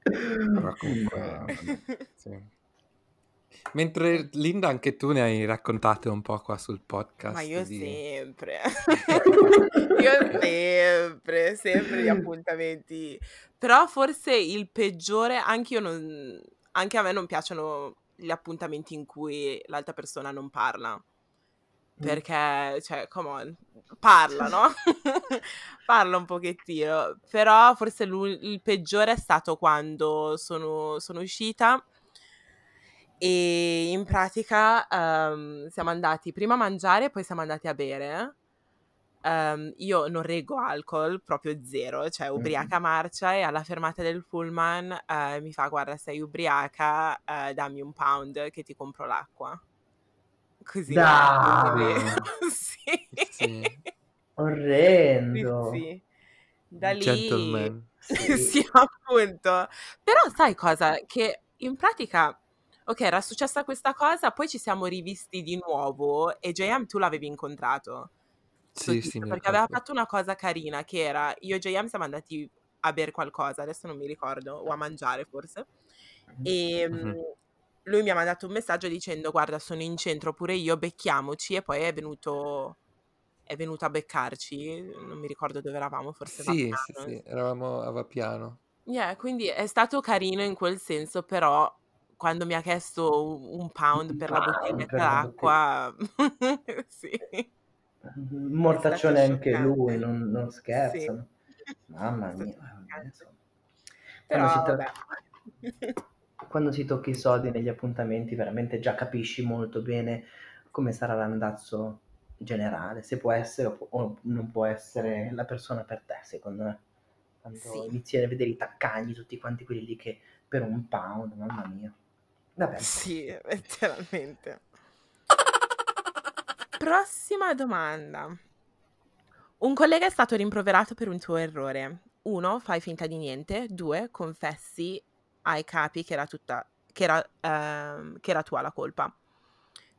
Però comunque... Sì. Mentre Linda, anche tu ne hai raccontate un po' qua sul podcast. Ma io di... sempre, io sempre, sempre gli appuntamenti. Però forse il peggiore, anche io non, anche a me non piacciono gli appuntamenti in cui l'altra persona non parla. perché, cioè, come on, parla, no? parla un pochettino, però forse il peggiore è stato quando sono, sono uscita e in pratica um, siamo andati prima a mangiare e poi siamo andati a bere. Um, io non reggo alcol, proprio zero, cioè ubriaca marcia e alla fermata del pullman uh, mi fa guarda sei ubriaca, uh, dammi un pound che ti compro l'acqua. Così. Dai! sì. sì. Orrendo. Sì, sì. Da lì... Gentleman. sì, appunto. Però sai cosa? Che in pratica ok, era successa questa cosa, poi ci siamo rivisti di nuovo e JM tu l'avevi incontrato. Sì, sì, perché aveva fatto una cosa carina che era io e JM siamo andati a bere qualcosa, adesso non mi ricordo, o a mangiare forse. E mm-hmm. lui mi ha mandato un messaggio dicendo guarda sono in centro pure io, becchiamoci e poi è venuto è venuto a beccarci, non mi ricordo dove eravamo, forse Sì, sì, sì, eravamo a Vapiano. Yeah, quindi è stato carino in quel senso, però quando mi ha chiesto un pound per la bottiglietta d'acqua, sì. Mortaccione anche lui, non, non scherzano. Sì. Mamma mia. Però, quando, si tra... quando si tocca i soldi negli appuntamenti, veramente già capisci molto bene come sarà l'andazzo generale, se può essere o non può essere la persona per te, secondo me. Quando sì. inizi a vedere i taccagni, tutti quanti quelli lì che per un pound, mamma mia. Vabbè. Sì, letteralmente. Prossima domanda. Un collega è stato rimproverato per un tuo errore. Uno, fai finta di niente. Due, confessi ai capi che era, tutta, che era, uh, che era tua la colpa.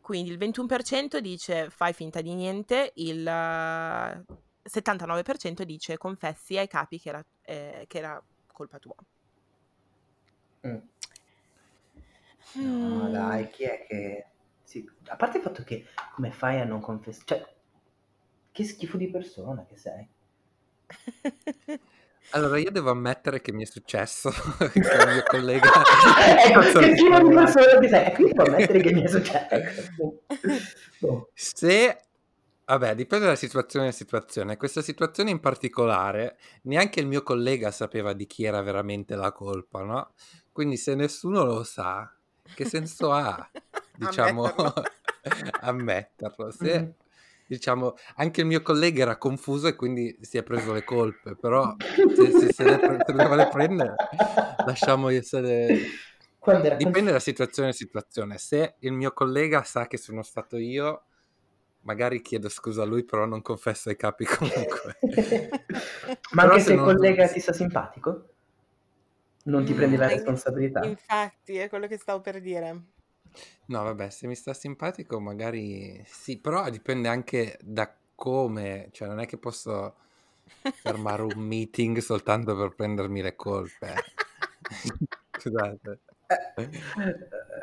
Quindi il 21% dice fai finta di niente, il 79% dice confessi ai capi che era, eh, che era colpa tua. Mm. No, dai, chi è che... Sì, a parte il fatto che come fai a non confessare... Cioè, che schifo di persona che sei. Allora, io devo ammettere che mi è successo con il mio collega. ecco, che schifo di persona che sei. Ecco, devo ammettere che mi è successo. Ecco. Oh. Se Vabbè, dipende dalla situazione alla situazione. Questa situazione in particolare, neanche il mio collega sapeva di chi era veramente la colpa, no? Quindi se nessuno lo sa, che senso ha, diciamo, ammetterlo? ammetterlo. Se, mm-hmm. diciamo, anche il mio collega era confuso e quindi si è preso le colpe, però se, se, se, le, se le vuole prendere, lasciamo essere... Dipende dalla situazione alla situazione. Se il mio collega sa che sono stato io, magari chiedo scusa a lui, però non confesso ai capi comunque. Ma anche se il collega non... ti sta simpatico? non ti prendi la responsabilità. Infatti, è quello che stavo per dire. No, vabbè, se mi sta simpatico magari sì, però dipende anche da come, cioè non è che posso fermare un meeting soltanto per prendermi le colpe. Scusate. Eh,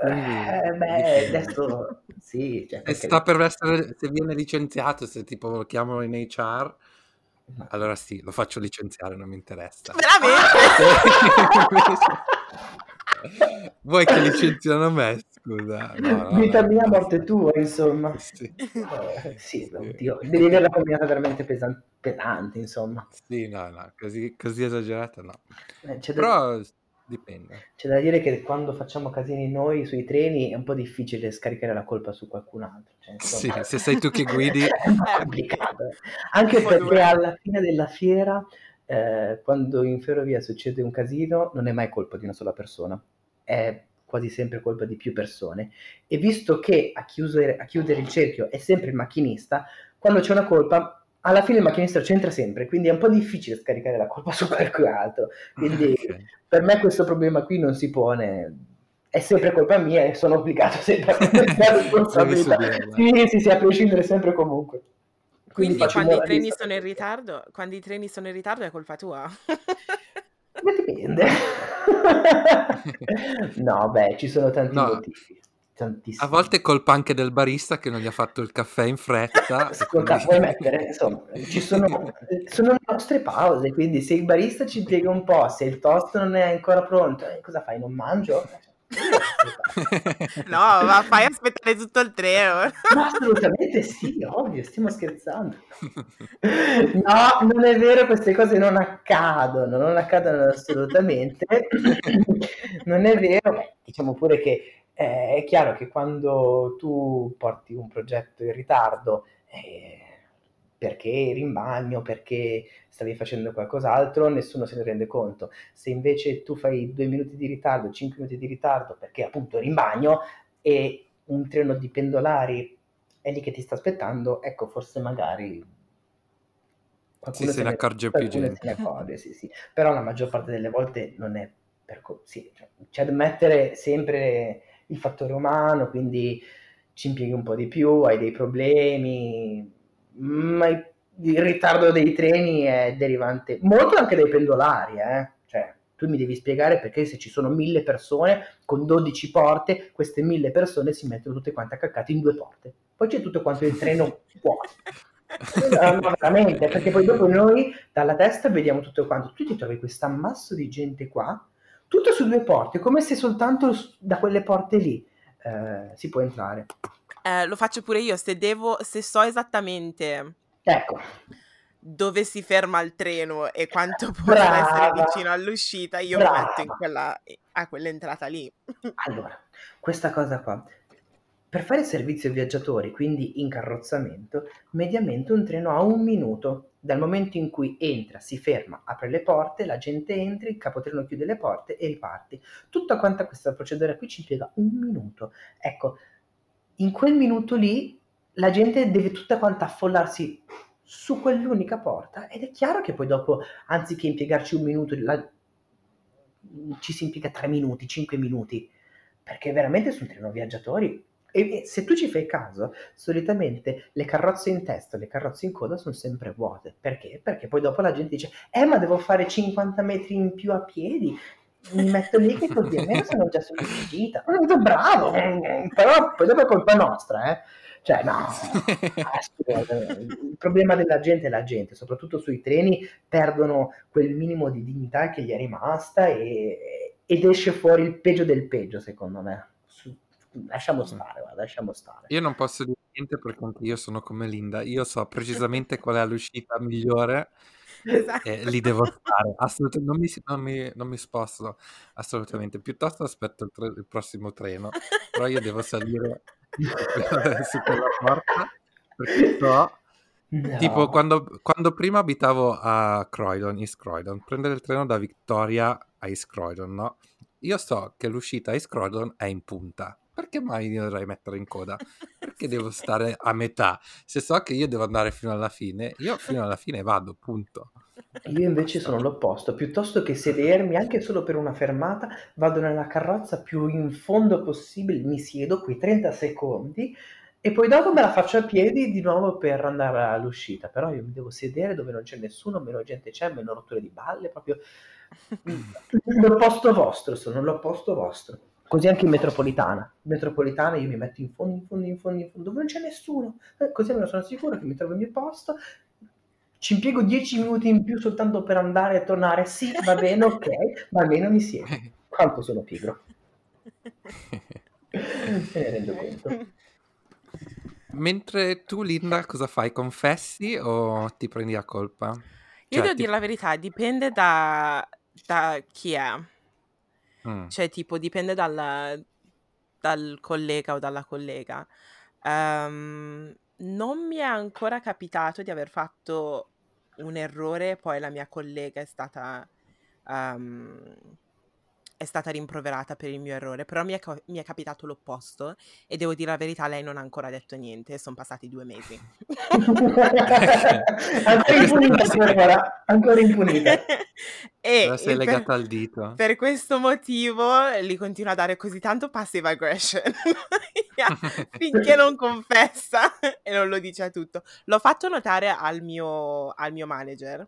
eh, beh, adesso sì. Cioè, perché... sta per essere, se viene licenziato, se tipo lo chiamano in HR, allora sì, lo faccio licenziare, non mi interessa. Veramente? Vuoi che licenziano me? Scusa. No, no, Vita no, mia, morte tua, insomma. Sì, eh, sì oddio. devi avere la combinata veramente pesante, pesante, insomma. Sì, no, no, così, così esagerata no. Eh, Però... Da Dipende. C'è da dire che quando facciamo casini noi sui treni è un po' difficile scaricare la colpa su qualcun altro. Cioè, insomma, sì, se sei tu che guidi... è complicato. Anche perché alla fine della fiera, eh, quando in ferrovia succede un casino, non è mai colpa di una sola persona. È quasi sempre colpa di più persone. E visto che a chiudere, a chiudere il cerchio è sempre il macchinista, quando c'è una colpa alla fine il macchinista c'entra sempre, quindi è un po' difficile scaricare la colpa su qualcun altro. Quindi okay. per me questo problema qui non si pone. È sempre colpa mia e sono obbligato sempre a prendere la responsabilità. sì, sì, sì, a prescindere sempre comunque. Quindi, quindi quando i treni sono in ritardo, quando i treni sono in ritardo è colpa tua. Dipende. no, beh, ci sono tanti no. motivi tantissimo. A volte è colpa anche del barista che non gli ha fatto il caffè in fretta. Ascolta, quindi... puoi mettere, insomma, ci sono, sono le nostre pause, quindi se il barista ci impiega un po', se il toast non è ancora pronto, eh, cosa fai? Non mangio? no, ma fai aspettare tutto il treno. Ma assolutamente sì, ovvio, stiamo scherzando. No, non è vero, queste cose non accadono, non accadono assolutamente. Non è vero, diciamo pure che eh, è chiaro che quando tu porti un progetto in ritardo, eh, perché eri in bagno, perché stavi facendo qualcos'altro, nessuno se ne rende conto. Se invece tu fai due minuti di ritardo, cinque minuti di ritardo, perché appunto eri in bagno e un treno di pendolari è lì che ti sta aspettando, ecco, forse magari qualcuno sì, se, ne accorge più gente. Ne accorge, sì, sì. Però la maggior parte delle volte non è per così. Cioè, c'è da mettere sempre il fattore umano, quindi ci impieghi un po' di più, hai dei problemi, ma il ritardo dei treni è derivante molto anche dai pendolari, eh? cioè tu mi devi spiegare perché se ci sono mille persone con 12 porte, queste mille persone si mettono tutte quante accaccate in due porte. Poi c'è tutto quanto il treno fuori. no, veramente, perché poi dopo noi dalla testa vediamo tutto quanto. Tu ti trovi questo ammasso di gente qua, tutto su due porte, come se soltanto da quelle porte lì eh, si può entrare. Eh, lo faccio pure io, se devo, se so esattamente ecco. dove si ferma il treno e quanto può essere vicino all'uscita, io Brava. mi metto in quella, a quell'entrata lì. allora, questa cosa qua. Per fare servizio viaggiatori, quindi in carrozzamento, mediamente un treno ha un minuto dal momento in cui entra, si ferma, apre le porte, la gente entra, il capotreno chiude le porte e riparti. Tutta quanta questa procedura qui ci impiega un minuto. Ecco, in quel minuto lì la gente deve tutta quanta affollarsi su quell'unica porta ed è chiaro che poi dopo, anziché impiegarci un minuto, la, ci si impiega tre minuti, cinque minuti, perché veramente sono treno viaggiatori. E, se tu ci fai caso, solitamente le carrozze in testa, le carrozze in coda sono sempre vuote. Perché? Perché poi dopo la gente dice, eh ma devo fare 50 metri in più a piedi, mi metto lì che così almeno sono già sull'uscita. Bravo, però poi dopo è colpa nostra, eh. Cioè, no, il problema della gente è la gente, soprattutto sui treni perdono quel minimo di dignità che gli è rimasta e, ed esce fuori il peggio del peggio, secondo me. Lasciamo stare, guarda, lasciamo stare. Io non posso dire niente perché io sono come Linda, io so precisamente qual è l'uscita migliore Esatto. Eh, lì devo stare, assolutamente, non mi, non, mi, non mi sposto assolutamente, piuttosto aspetto il, tre, il, prossimo treno, però io devo salire su quella porta perché so... No. Tipo quando, quando, prima abitavo a Croydon, East Croydon, prendere il treno da Victoria a East Croydon, no? Io so che l'uscita a East Croydon è in punta. Perché mai io dovrei mettere in coda? Perché devo stare a metà? Se so che io devo andare fino alla fine, io fino alla fine vado, punto. Io invece sono l'opposto, piuttosto che sedermi anche solo per una fermata, vado nella carrozza più in fondo possibile, mi siedo quei 30 secondi e poi dopo me la faccio a piedi di nuovo per andare all'uscita. Però io mi devo sedere dove non c'è nessuno, meno gente c'è, meno rotture di balle, proprio l'opposto vostro, sono l'opposto vostro. Così anche in metropolitana. In metropolitana io mi metto in fondo, in fondo, in fondo, in fondo, dove non c'è nessuno. Eh, così almeno sono sicuro che mi trovo il mio posto ci impiego 10 minuti in più soltanto per andare e tornare. Sì, va bene, ok, ma almeno mi siedo. Quanto sono pigro. Me ne rendo conto. Mentre tu, Linda, cosa fai? Confessi o ti prendi a colpa? Io cioè, devo ti... dire la verità, dipende da, da chi è. Mm. Cioè, tipo, dipende dal, dal collega o dalla collega. Um, non mi è ancora capitato di aver fatto un errore, poi la mia collega è stata, um, è stata rimproverata per il mio errore, però mi è, co- mi è, capitato l'opposto e devo dire la verità, lei non ha ancora detto niente, sono passati due mesi. ancora impunita, ancora impunita. e sei legata per, al dito. Per questo motivo gli continua a dare così tanto passive aggression finché non confessa e non lo dice a tutto. L'ho fatto notare al mio, al mio manager,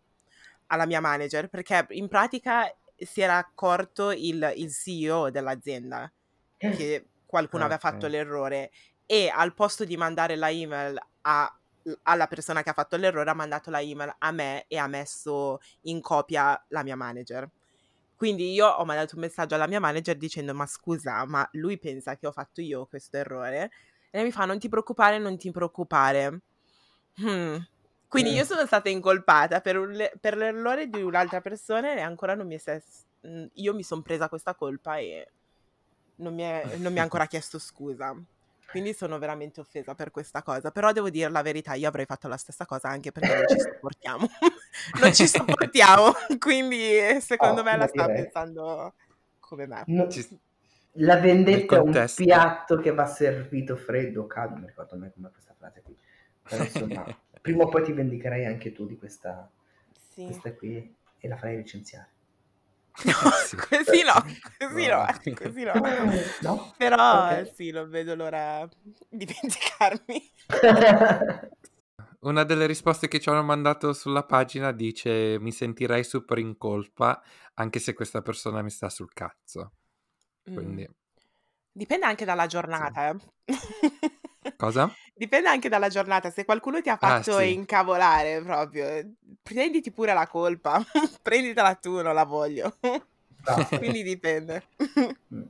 alla mia manager, perché in pratica si era accorto il, il CEO dell'azienda che qualcuno okay. aveva fatto l'errore e al posto di mandare la email a alla persona che ha fatto l'errore ha mandato la email a me e ha messo in copia la mia manager. Quindi io ho mandato un messaggio alla mia manager dicendo ma scusa, ma lui pensa che ho fatto io questo errore? E lei mi fa non ti preoccupare, non ti preoccupare. Hmm. Quindi io sono stata incolpata per, un, per l'errore di un'altra persona e ancora non mi è... Io mi sono presa questa colpa e non mi, è, non mi ha ancora chiesto scusa. Quindi sono veramente offesa per questa cosa. Però devo dire la verità, io avrei fatto la stessa cosa anche perché non ci sopportiamo. non ci sopportiamo. Quindi secondo oh, me la sta direi. pensando come me. No, la vendetta è un piatto che va servito freddo o caldo. Non ricordo mai come questa frase qui. Però insomma, prima o poi ti vendicherai anche tu di questa, sì. questa qui e la farai licenziare. No, così no, così no, no, così no. no? Però okay. sì, non vedo l'ora di vendicarmi. Una delle risposte che ci hanno mandato sulla pagina dice mi sentirei super in colpa anche se questa persona mi sta sul cazzo. Quindi... Mm. Dipende anche dalla giornata. Sì. Eh. Cosa? Dipende anche dalla giornata. Se qualcuno ti ha ah, fatto ah, sì. incavolare proprio, prenditi pure la colpa. Prenditela tu, non la voglio. Quindi dipende. Mm.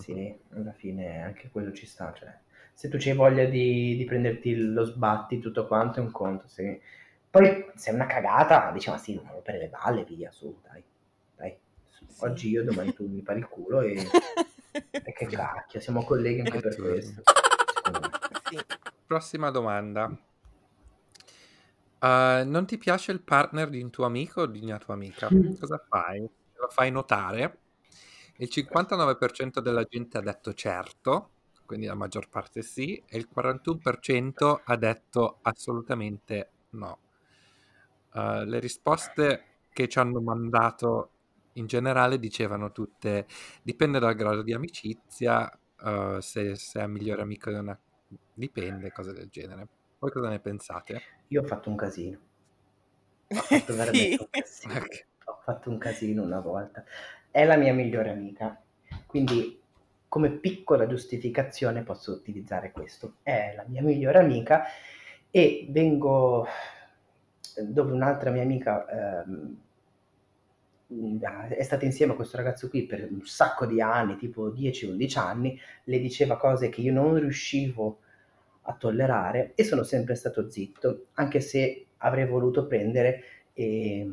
Sì, alla fine anche quello ci sta. Cioè, se tu c'hai voglia di, di, prenderti lo sbatti, tutto quanto è un conto. Se... Poi se è una cagata, diciamo sì, non per le balle, via su, dai. dai. Sì. Oggi io, domani tu mi pari il culo e... e che cacchio, siamo colleghi anche per questo. Sì. Prossima domanda. Uh, non ti piace il partner di un tuo amico o di una tua amica? Mm. Cosa fai? Lo fai notare? Il 59% della gente ha detto certo, quindi la maggior parte sì, e il 41% ha detto assolutamente no. Uh, le risposte che ci hanno mandato in generale dicevano tutte dipende dal grado di amicizia, uh, se sei migliore amico di una dipende, cose del genere. Voi cosa ne pensate? Io ho fatto un casino. Ho fatto veramente sì. un casino. Okay. Ho fatto un casino una volta. È la mia migliore amica, quindi come piccola giustificazione posso utilizzare questo. È la mia migliore amica e vengo dove un'altra mia amica ehm, è stata insieme a questo ragazzo qui per un sacco di anni, tipo 10-11 anni, le diceva cose che io non riuscivo a tollerare e sono sempre stato zitto, anche se avrei voluto prendere e,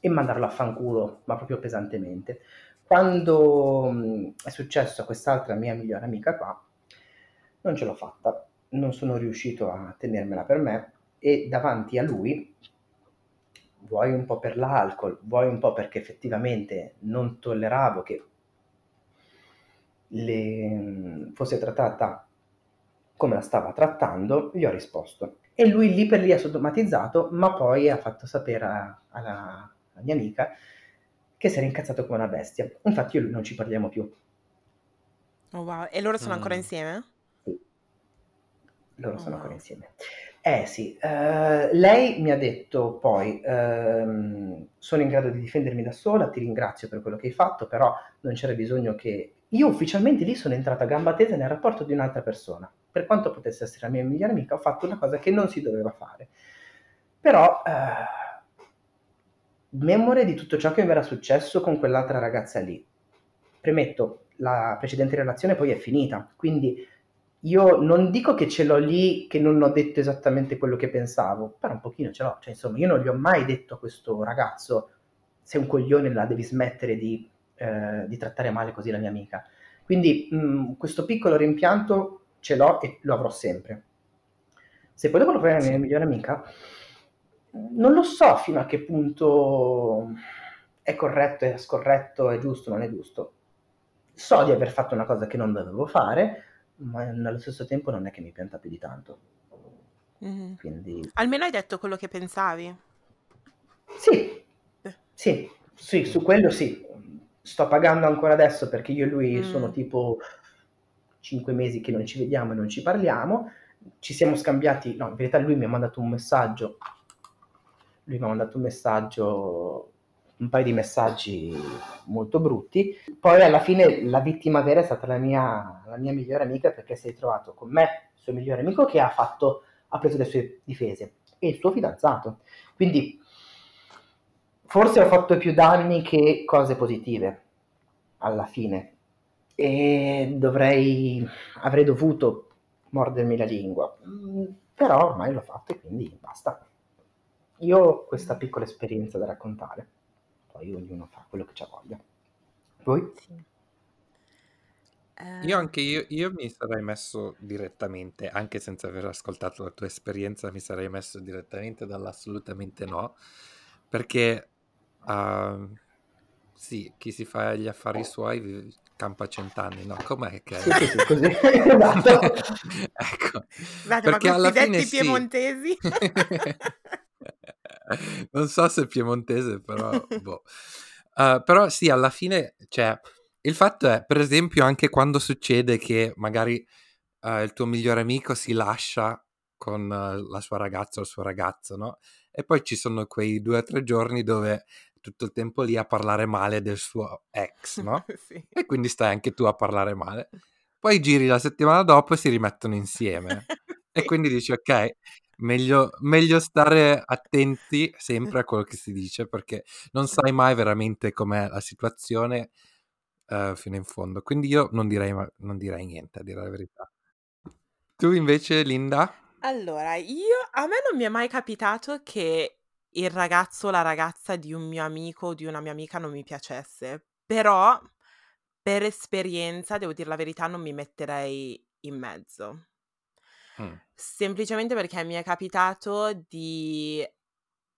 e mandarlo a fanculo, ma proprio pesantemente. Quando è successo a quest'altra mia migliore amica qua, non ce l'ho fatta, non sono riuscito a tenermela per me e davanti a lui vuoi un po' per l'alcol, vuoi un po' perché effettivamente non tolleravo che le, fosse trattata come la stava trattando, gli ho risposto. E lui lì per lì ha sottomatizzato, ma poi ha fatto sapere alla, alla mia amica che si era incazzato come una bestia. Infatti io e lui non ci parliamo più. Oh wow, e loro sono mm. ancora insieme? Sì, loro oh sono wow. ancora insieme. Eh sì, eh, lei mi ha detto poi, ehm, sono in grado di difendermi da sola, ti ringrazio per quello che hai fatto, però non c'era bisogno che... Io ufficialmente lì sono entrata a gamba tesa nel rapporto di un'altra persona. Per quanto potesse essere la mia migliore amica, ho fatto una cosa che non si doveva fare. Però, eh, memore di tutto ciò che mi era successo con quell'altra ragazza lì. Premetto, la precedente relazione poi è finita, quindi io non dico che ce l'ho lì, che non ho detto esattamente quello che pensavo, però un pochino ce l'ho. Cioè, insomma, io non gli ho mai detto a questo ragazzo, sei un coglione, la devi smettere di, eh, di trattare male così la mia amica. Quindi mh, mm, questo piccolo rimpianto ce l'ho e lo avrò sempre. Se poi dopo lo fai la mia migliore amica, non lo so fino a che punto è corretto, è scorretto, è giusto, non è giusto. So di aver fatto una cosa che non dovevo fare, ma nello stesso tempo non è che mi pianta più di tanto. Mm-hmm. Quindi... Almeno hai detto quello che pensavi. Sì, eh. sì, sì, su quello sì. Sto pagando ancora adesso perché io e lui mm. sono tipo cinque mesi che non ci vediamo e non ci parliamo. Ci siamo scambiati, no, in verità lui mi ha mandato un messaggio. Lui mi ha mandato un messaggio un paio di messaggi molto brutti. Poi alla fine la vittima vera è stata la mia, la mia migliore amica perché si è trovato con me, il suo migliore amico, che ha, fatto, ha preso le sue difese. E il suo fidanzato. Quindi forse ho fatto più danni che cose positive alla fine. E dovrei avrei dovuto mordermi la lingua. Mm, però ormai l'ho fatto e quindi basta. Io ho questa piccola esperienza da raccontare poi ognuno fa quello che c'ha voglia voi? Sì. Io anche io, io mi sarei messo direttamente, anche senza aver ascoltato la tua esperienza, mi sarei messo direttamente dall'assolutamente no, perché uh, sì, chi si fa gli affari suoi campa cent'anni, no? Com'è che... Sì, sì, sì, così. esatto. ecco, Scusate, perché alla fine sì. piemontesi? non so se è piemontese, però... boh. Uh, però sì, alla fine, cioè il fatto è, per esempio, anche quando succede che magari uh, il tuo migliore amico si lascia con uh, la sua ragazza o il suo ragazzo, no? E poi ci sono quei due o tre giorni dove tutto il tempo lì a parlare male del suo ex, no? sì. E quindi stai anche tu a parlare male. Poi giri la settimana dopo e si rimettono insieme. e quindi dici, ok, meglio, meglio, stare attenti sempre a quello che si dice perché non sai mai veramente com'è la situazione uh, fino in fondo. Quindi io non direi, non direi niente, a dire la verità. Tu invece, Linda? Allora, io a me non mi è mai capitato che il ragazzo o la ragazza di un mio amico o di una mia amica non mi piacesse, però per esperienza, devo dire la verità, non mi metterei in mezzo. Mm. Semplicemente perché mi è capitato di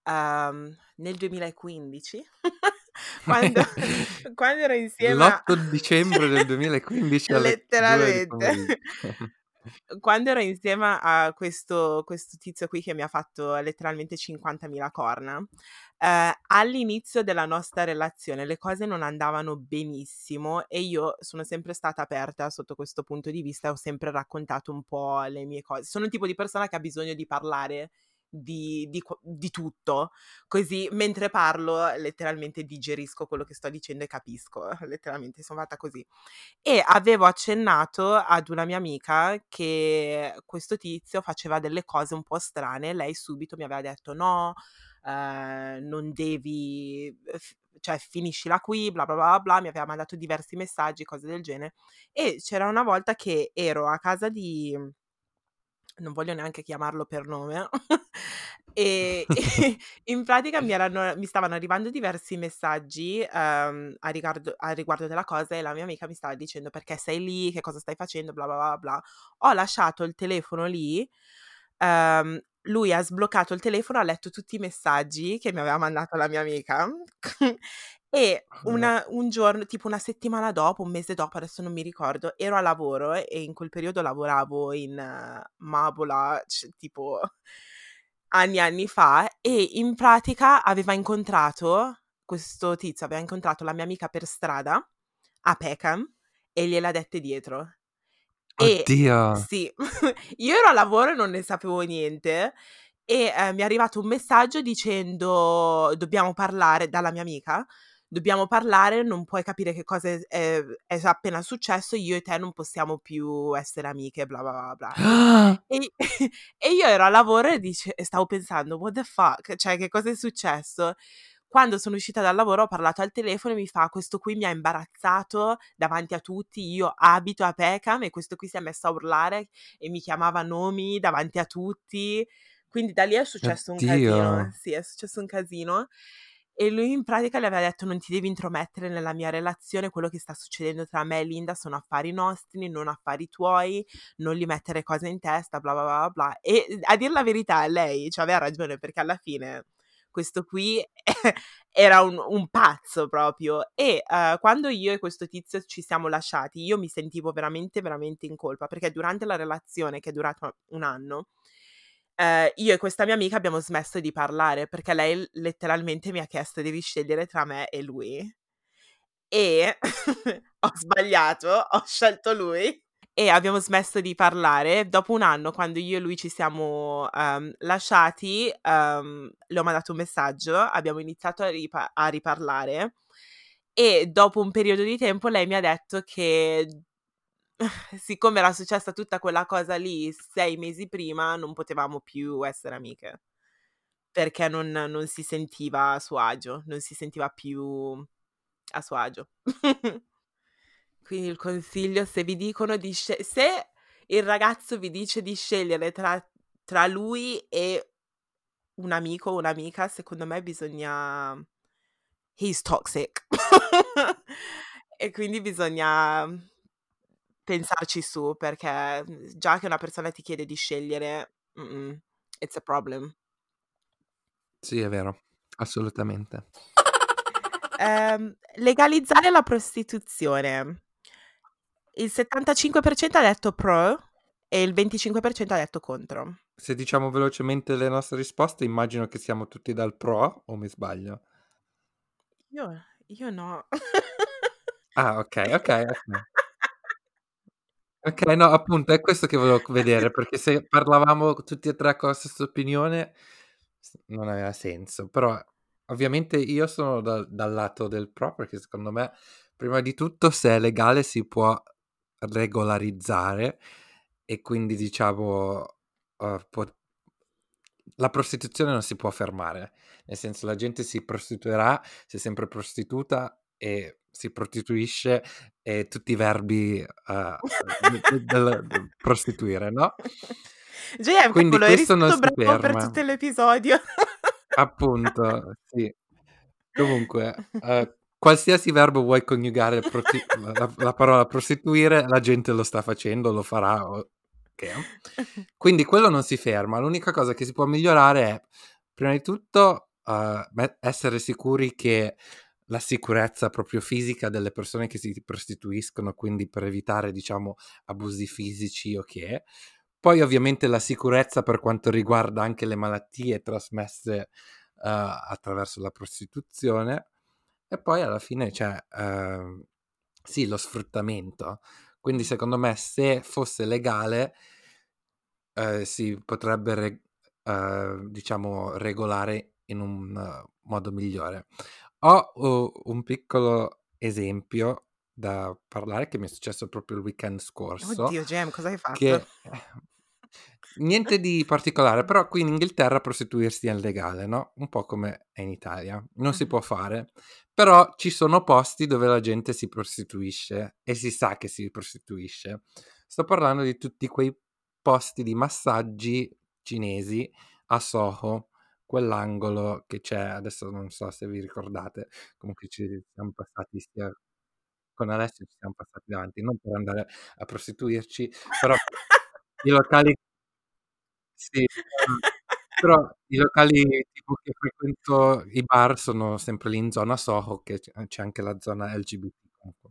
um, nel 2015 quando, quando ero insieme l'8 dicembre del 2015 letteralmente quando ero insieme a questo, questo, tizio qui che mi ha fatto letteralmente 50.000 corna eh, all'inizio della nostra relazione le cose non andavano benissimo e io sono sempre stata aperta sotto questo punto di vista ho sempre raccontato un po' le mie cose. Sono il tipo di persona che ha bisogno di parlare di, di, di, tutto, così mentre parlo letteralmente digerisco quello che sto dicendo e capisco, letteralmente sono fatta così. E avevo accennato ad una mia amica che questo tizio faceva delle cose un po' strane, lei subito mi aveva detto no, eh, non devi, cioè finiscila qui, bla bla bla bla, mi aveva mandato diversi messaggi, cose del genere. E c'era una volta che ero a casa di non voglio neanche chiamarlo per nome, e, e, in pratica mi, erano, mi, stavano arrivando diversi messaggi um, a, riguardo, a, riguardo, della cosa e la mia amica mi stava dicendo perché sei lì, che cosa stai facendo, bla bla bla bla. Ho lasciato il telefono lì, um, lui ha sbloccato il telefono, ha letto tutti i messaggi che mi aveva mandato la mia amica E una, un giorno, tipo una settimana dopo, un mese dopo, adesso non mi ricordo, ero a lavoro e in quel periodo lavoravo in uh, Mabola, c- tipo anni e anni fa, e in pratica aveva incontrato, questo tizio aveva incontrato la mia amica per strada a Peckham e gliela dette dietro. E Oddio! sì, io ero a lavoro e non ne sapevo niente e eh, mi è arrivato un messaggio dicendo dobbiamo parlare dalla mia amica dobbiamo parlare, non puoi capire che cosa è, è, è, appena successo, io e te non possiamo più essere amiche, bla bla bla bla. e, e, io ero a lavoro e, dice, e stavo pensando, what the fuck, cioè che cosa è successo? Quando sono uscita dal lavoro ho parlato al telefono e mi fa questo qui mi ha imbarazzato davanti a tutti, io abito a Peckham e questo qui si è messo a urlare e mi chiamava nomi davanti a tutti. Quindi da lì è successo Oddio. un casino. Sì, è successo un casino e lui in pratica le aveva detto non ti devi intromettere nella mia relazione, quello che sta succedendo tra me e Linda sono affari nostri, non affari tuoi, non gli mettere cose in testa, bla bla bla bla. E a dire la verità, lei ci aveva ragione perché alla fine questo qui era un, un, pazzo proprio e uh, quando io e questo tizio ci siamo lasciati io mi sentivo veramente veramente in colpa perché durante la relazione che è durata un anno eh, io e questa mia amica abbiamo smesso di parlare perché lei letteralmente mi ha chiesto devi scegliere tra me e lui. E ho sbagliato, ho scelto lui e abbiamo smesso di parlare. Dopo un anno, quando io e lui ci siamo um, lasciati, um, le ho mandato un messaggio, abbiamo iniziato a, ripa- a riparlare e dopo un periodo di tempo lei mi ha detto che siccome era successa tutta quella cosa lì sei mesi prima, non potevamo più essere amiche. perché non non si sentiva a suo agio, non si sentiva più a suo agio. Quindi il consiglio se vi dicono di sce se il ragazzo vi dice di scegliere tra tra lui e un amico o un'amica, secondo me bisogna he's toxic. E quindi bisogna pensarci su, perché, già che una persona ti chiede di scegliere, it's a problem. Sì, è vero, assolutamente. Ehm, legalizzare la prostituzione. Il 75% ha detto pro e il 25% ha detto contro. Se diciamo velocemente le nostre risposte, immagino che siamo tutti dal pro, o mi sbaglio? Io io no. Ah, ok, ok, okay. Ok, no, appunto, è questo che volevo vedere, perché se parlavamo tutti e tre con la stessa opinione, non aveva senso. Però, ovviamente, io sono da, dal lato del pro, perché secondo me, prima di tutto, se è legale si può regolarizzare e quindi, diciamo, uh, può... la prostituzione non si può fermare. Nel senso, la gente si prostituirà, si è sempre prostituta e si prostituisce e tutti i verbi uh, del, del prostituire, no? JM, Quindi questo non si ferma. per tutto l'episodio. Appunto, sì. Comunque, uh, qualsiasi verbo vuoi coniugare proti- la, la, parola prostituire, la gente lo sta facendo, lo farà. Okay. Quindi quello non si ferma. L'unica cosa che si può migliorare è, prima di tutto, uh, essere sicuri che la sicurezza proprio fisica delle persone che si prostituiscono, quindi per evitare, diciamo, abusi fisici o che. Poi ovviamente la sicurezza per quanto riguarda anche le malattie trasmesse uh, attraverso la prostituzione. E poi alla fine c'è, uh, sì, lo sfruttamento. Quindi secondo me se fosse legale uh, si potrebbe, re- diciamo, regolare in un modo migliore. Ho uh, un piccolo esempio da parlare che mi è successo proprio il weekend scorso. Oddio, Gem, cosa hai fatto? Che niente di particolare, però qui in Inghilterra prostituirsi è legale, no? Un po' come è in Italia. Non si può fare, però ci sono posti dove la gente si prostituisce e si sa che si prostituisce. Sto parlando di tutti quei posti di massaggi cinesi a Soho quell'angolo che c'è, adesso non so se vi ricordate, comunque ci siamo passati sia con Alessio ci siamo passati davanti, non per andare a prostituirci, però i locali sì, però i locali tipo che frequento, i bar sono sempre lì in zona Soho, che c'è anche la zona LGBT comunque.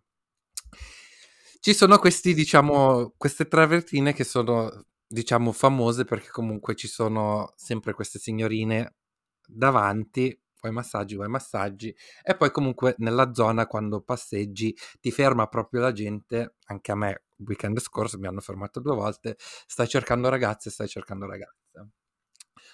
Ci sono questi, diciamo, queste tre vetrine che sono diciamo famose perché comunque ci sono sempre queste signorine davanti, vuoi massaggi, vuoi massaggi e poi comunque nella zona quando passeggi ti ferma proprio la gente, anche a me il weekend scorso mi hanno fermato due volte, stai cercando ragazze, stai cercando ragazze.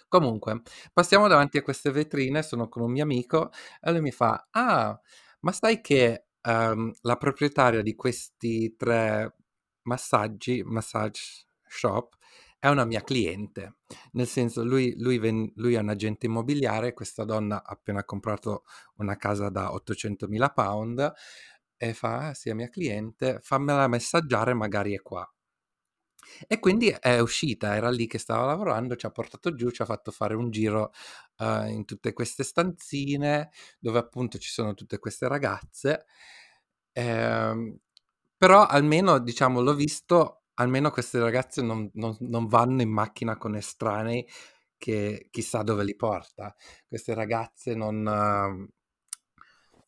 Comunque, passiamo davanti a queste vetrine, sono con un mio amico e lui mi fa, ah, ma sai che um, la proprietaria di questi tre massaggi, massage shop, è una mia cliente, nel senso lui, lui, ven- lui è un agente immobiliare, questa donna ha appena comprato una casa da 800.000 pound e fa, ah, sì, è mia cliente, fammela messaggiare, magari è qua. E quindi è uscita, era lì che stava lavorando, ci ha portato giù, ci ha fatto fare un giro uh, in tutte queste stanzine dove appunto ci sono tutte queste ragazze. Eh, però almeno, diciamo, l'ho visto almeno queste ragazze non, non, non vanno in macchina con estranei che chissà dove li porta. Queste ragazze non, uh,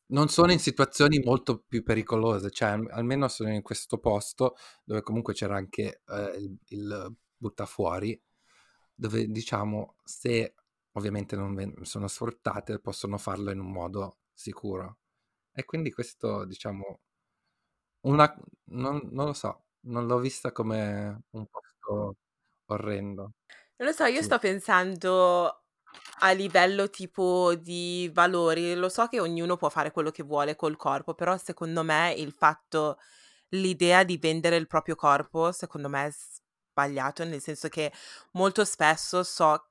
non sono in situazioni molto più pericolose, cioè almeno sono in questo posto dove comunque c'era anche uh, il, il buttafuori, dove diciamo se ovviamente non ven- sono sfruttate possono farlo in un modo sicuro. E quindi questo diciamo una, non, non lo so, non l'ho vista come un posto orrendo. Non lo so, io Sì. sto pensando a livello tipo di valori. Lo so che ognuno può fare quello che vuole col corpo, però secondo me il fatto, l'idea di vendere il proprio corpo, secondo me è sbagliato, nel senso che molto spesso so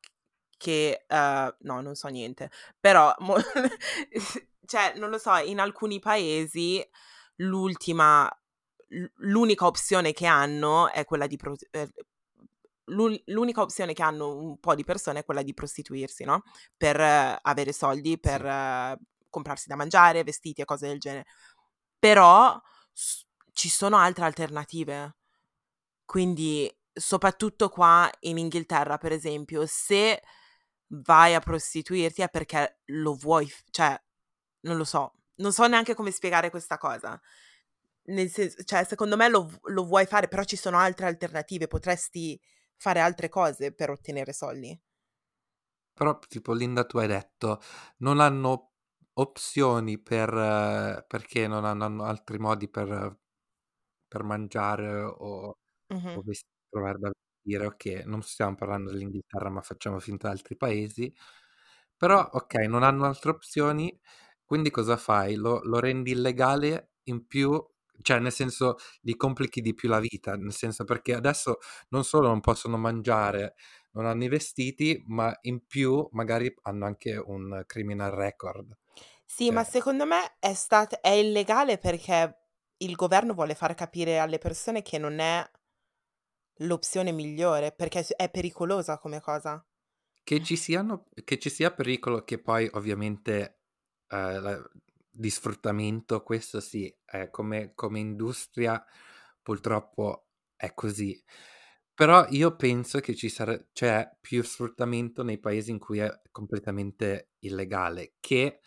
che, uh, no, non so niente, però, mo- cioè, non lo so, in alcuni paesi l'ultima, l'unica opzione che hanno è quella di, pro- eh, l'unica opzione che hanno un po' di persone è quella di prostituirsi, no? Per uh, avere soldi, per uh, comprarsi da mangiare, vestiti e cose del genere. Però s- ci sono altre alternative. Quindi, soprattutto qua in Inghilterra, per esempio, se vai a prostituirti è perché lo vuoi, cioè, non lo so, non so neanche come spiegare questa cosa. Nel senso, cioè, secondo me lo, lo vuoi fare, però ci sono altre alternative, potresti fare altre cose per ottenere soldi. Però, tipo, Linda, tu hai detto, non hanno opzioni per, perché non hanno, altri modi per, per mangiare o, Mhm. o vest- trovare da vestire. Ok, non stiamo parlando dell'Inghilterra, ma facciamo finta di altri paesi. Però, ok, non hanno altre opzioni, quindi cosa fai? Lo, lo rendi illegale in più, cioè nel senso gli complichi di più la vita, nel senso perché adesso non solo non possono mangiare, non hanno i vestiti, ma in più magari hanno anche un criminal record. Sì, ma Cioè, secondo me è stat- è illegale perché il governo vuole far capire alle persone che non è l'opzione migliore, perché è pericolosa come cosa. che ci siano, che ci sia pericolo che poi ovviamente eh, la- di sfruttamento, questo sì, è come, come industria purtroppo è così. Però io penso che ci sarà, c'è più sfruttamento nei paesi in cui è completamente illegale, che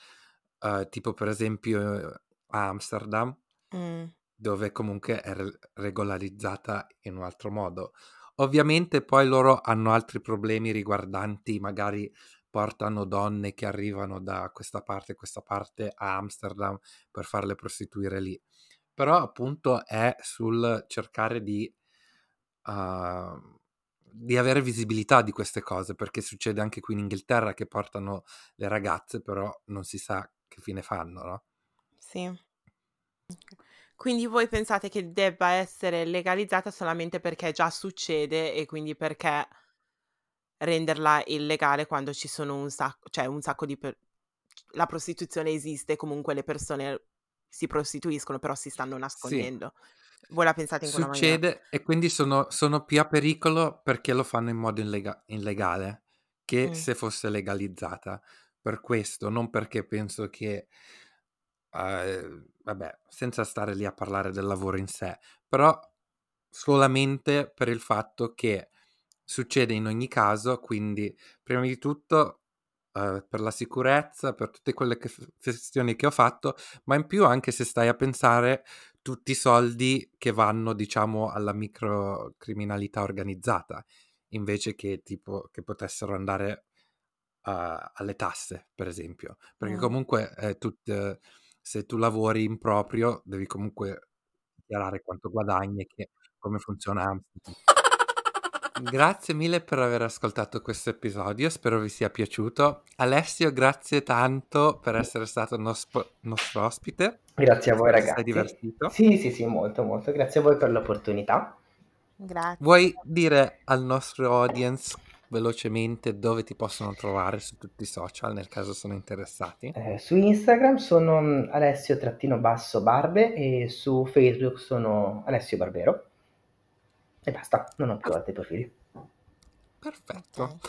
eh, tipo per esempio a Amsterdam, Mm. dove comunque è re- regolarizzata in un altro modo. Ovviamente poi loro hanno altri problemi riguardanti, magari portano donne che arrivano da questa parte questa parte a Amsterdam per farle prostituire lì. Però appunto è sul cercare di, uh, di avere visibilità di queste cose, perché succede anche qui in Inghilterra che portano le ragazze, però non si sa che fine fanno, no? Sì. Quindi voi pensate che debba essere legalizzata solamente perché già succede e quindi perché renderla illegale quando ci sono un sacco, cioè un sacco di per- la prostituzione esiste, comunque le persone si prostituiscono, però si stanno Sì. nascondendo. Voi la pensate in quella maniera? Succede e quindi sono, sono più a pericolo perché lo fanno in modo illega- illegale che Mm. se fosse legalizzata. Per questo, non perché penso che, eh, vabbè, senza stare lì a parlare del lavoro in sé, però solamente per il fatto che succede in ogni caso, quindi prima di tutto eh, per la sicurezza, per tutte quelle che, questioni che ho fatto, ma in più anche se stai a pensare tutti i soldi che vanno, diciamo, alla microcriminalità organizzata, invece che tipo che potessero andare uh, alle tasse, per esempio. Perché Mm. comunque eh, tut, eh, se tu lavori in proprio, devi comunque dichiarare quanto guadagni e che, come funziona Amsterdam. Grazie mille per aver ascoltato questo episodio, spero vi sia piaciuto. Alessio, grazie tanto per essere stato nostro, nostro ospite. Grazie a voi ragazzi. sei divertito. Sì, sì, sì, molto, molto. Grazie a voi per l'opportunità. Grazie. Vuoi dire al nostro audience velocemente dove ti possono trovare su tutti i social nel caso sono interessati? Eh, su Instagram sono mm, Alessio-Barbe e su Facebook sono Alessio Barbero. E basta, non ho più altri profili. Perfetto.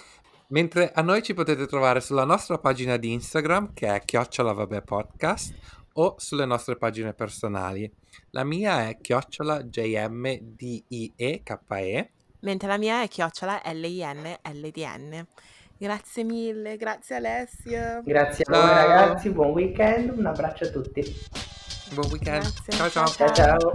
Mentre a noi ci potete trovare sulla nostra pagina di Instagram che è chiocciola vabbè podcast o sulle nostre pagine personali. La mia è chiocciola JMDIEKE Mentre la mia è chiocciola L-I-N-L-D-N. Grazie mille, grazie Alessio. Grazie a voi Ciao. ragazzi, buon weekend, un abbraccio a tutti. Buon weekend. Grazie. Ciao ciao. Ciao ciao.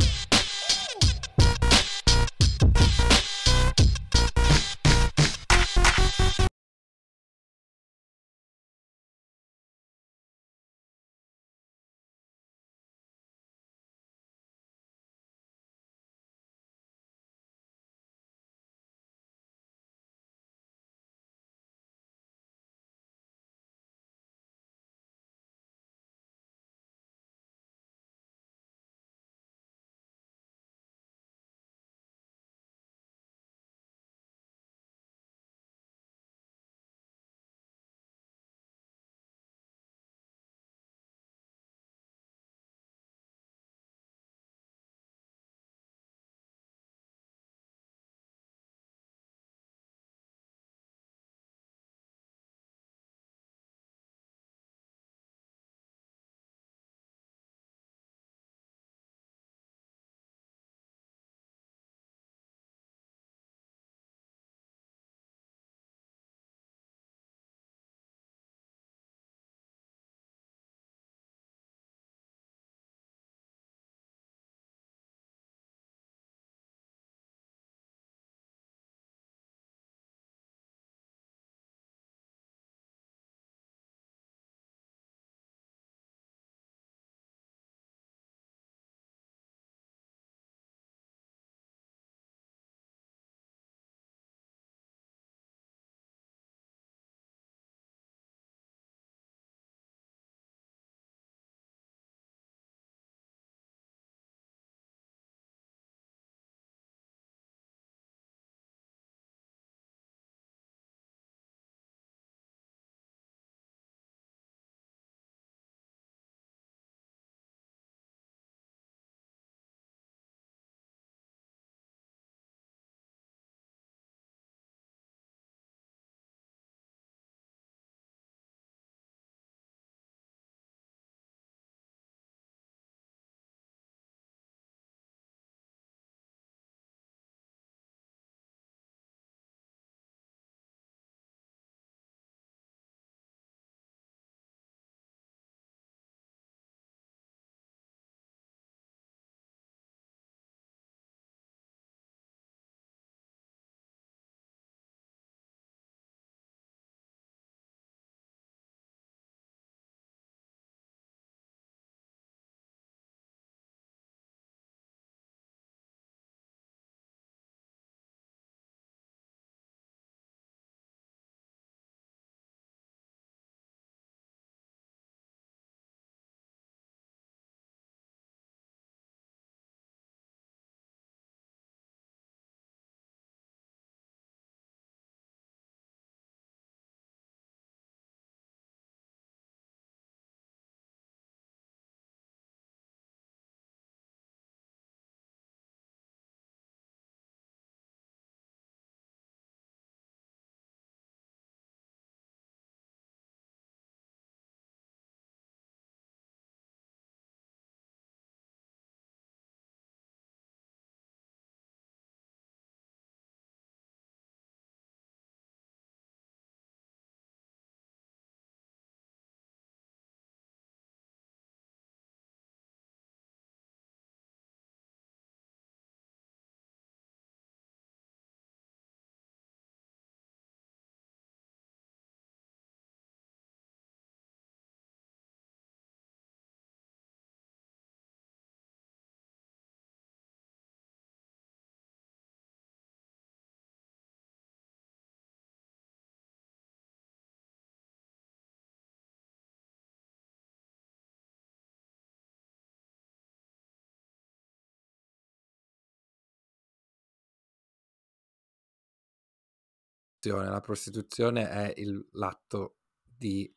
Prostituzione. La prostituzione è il, l'atto di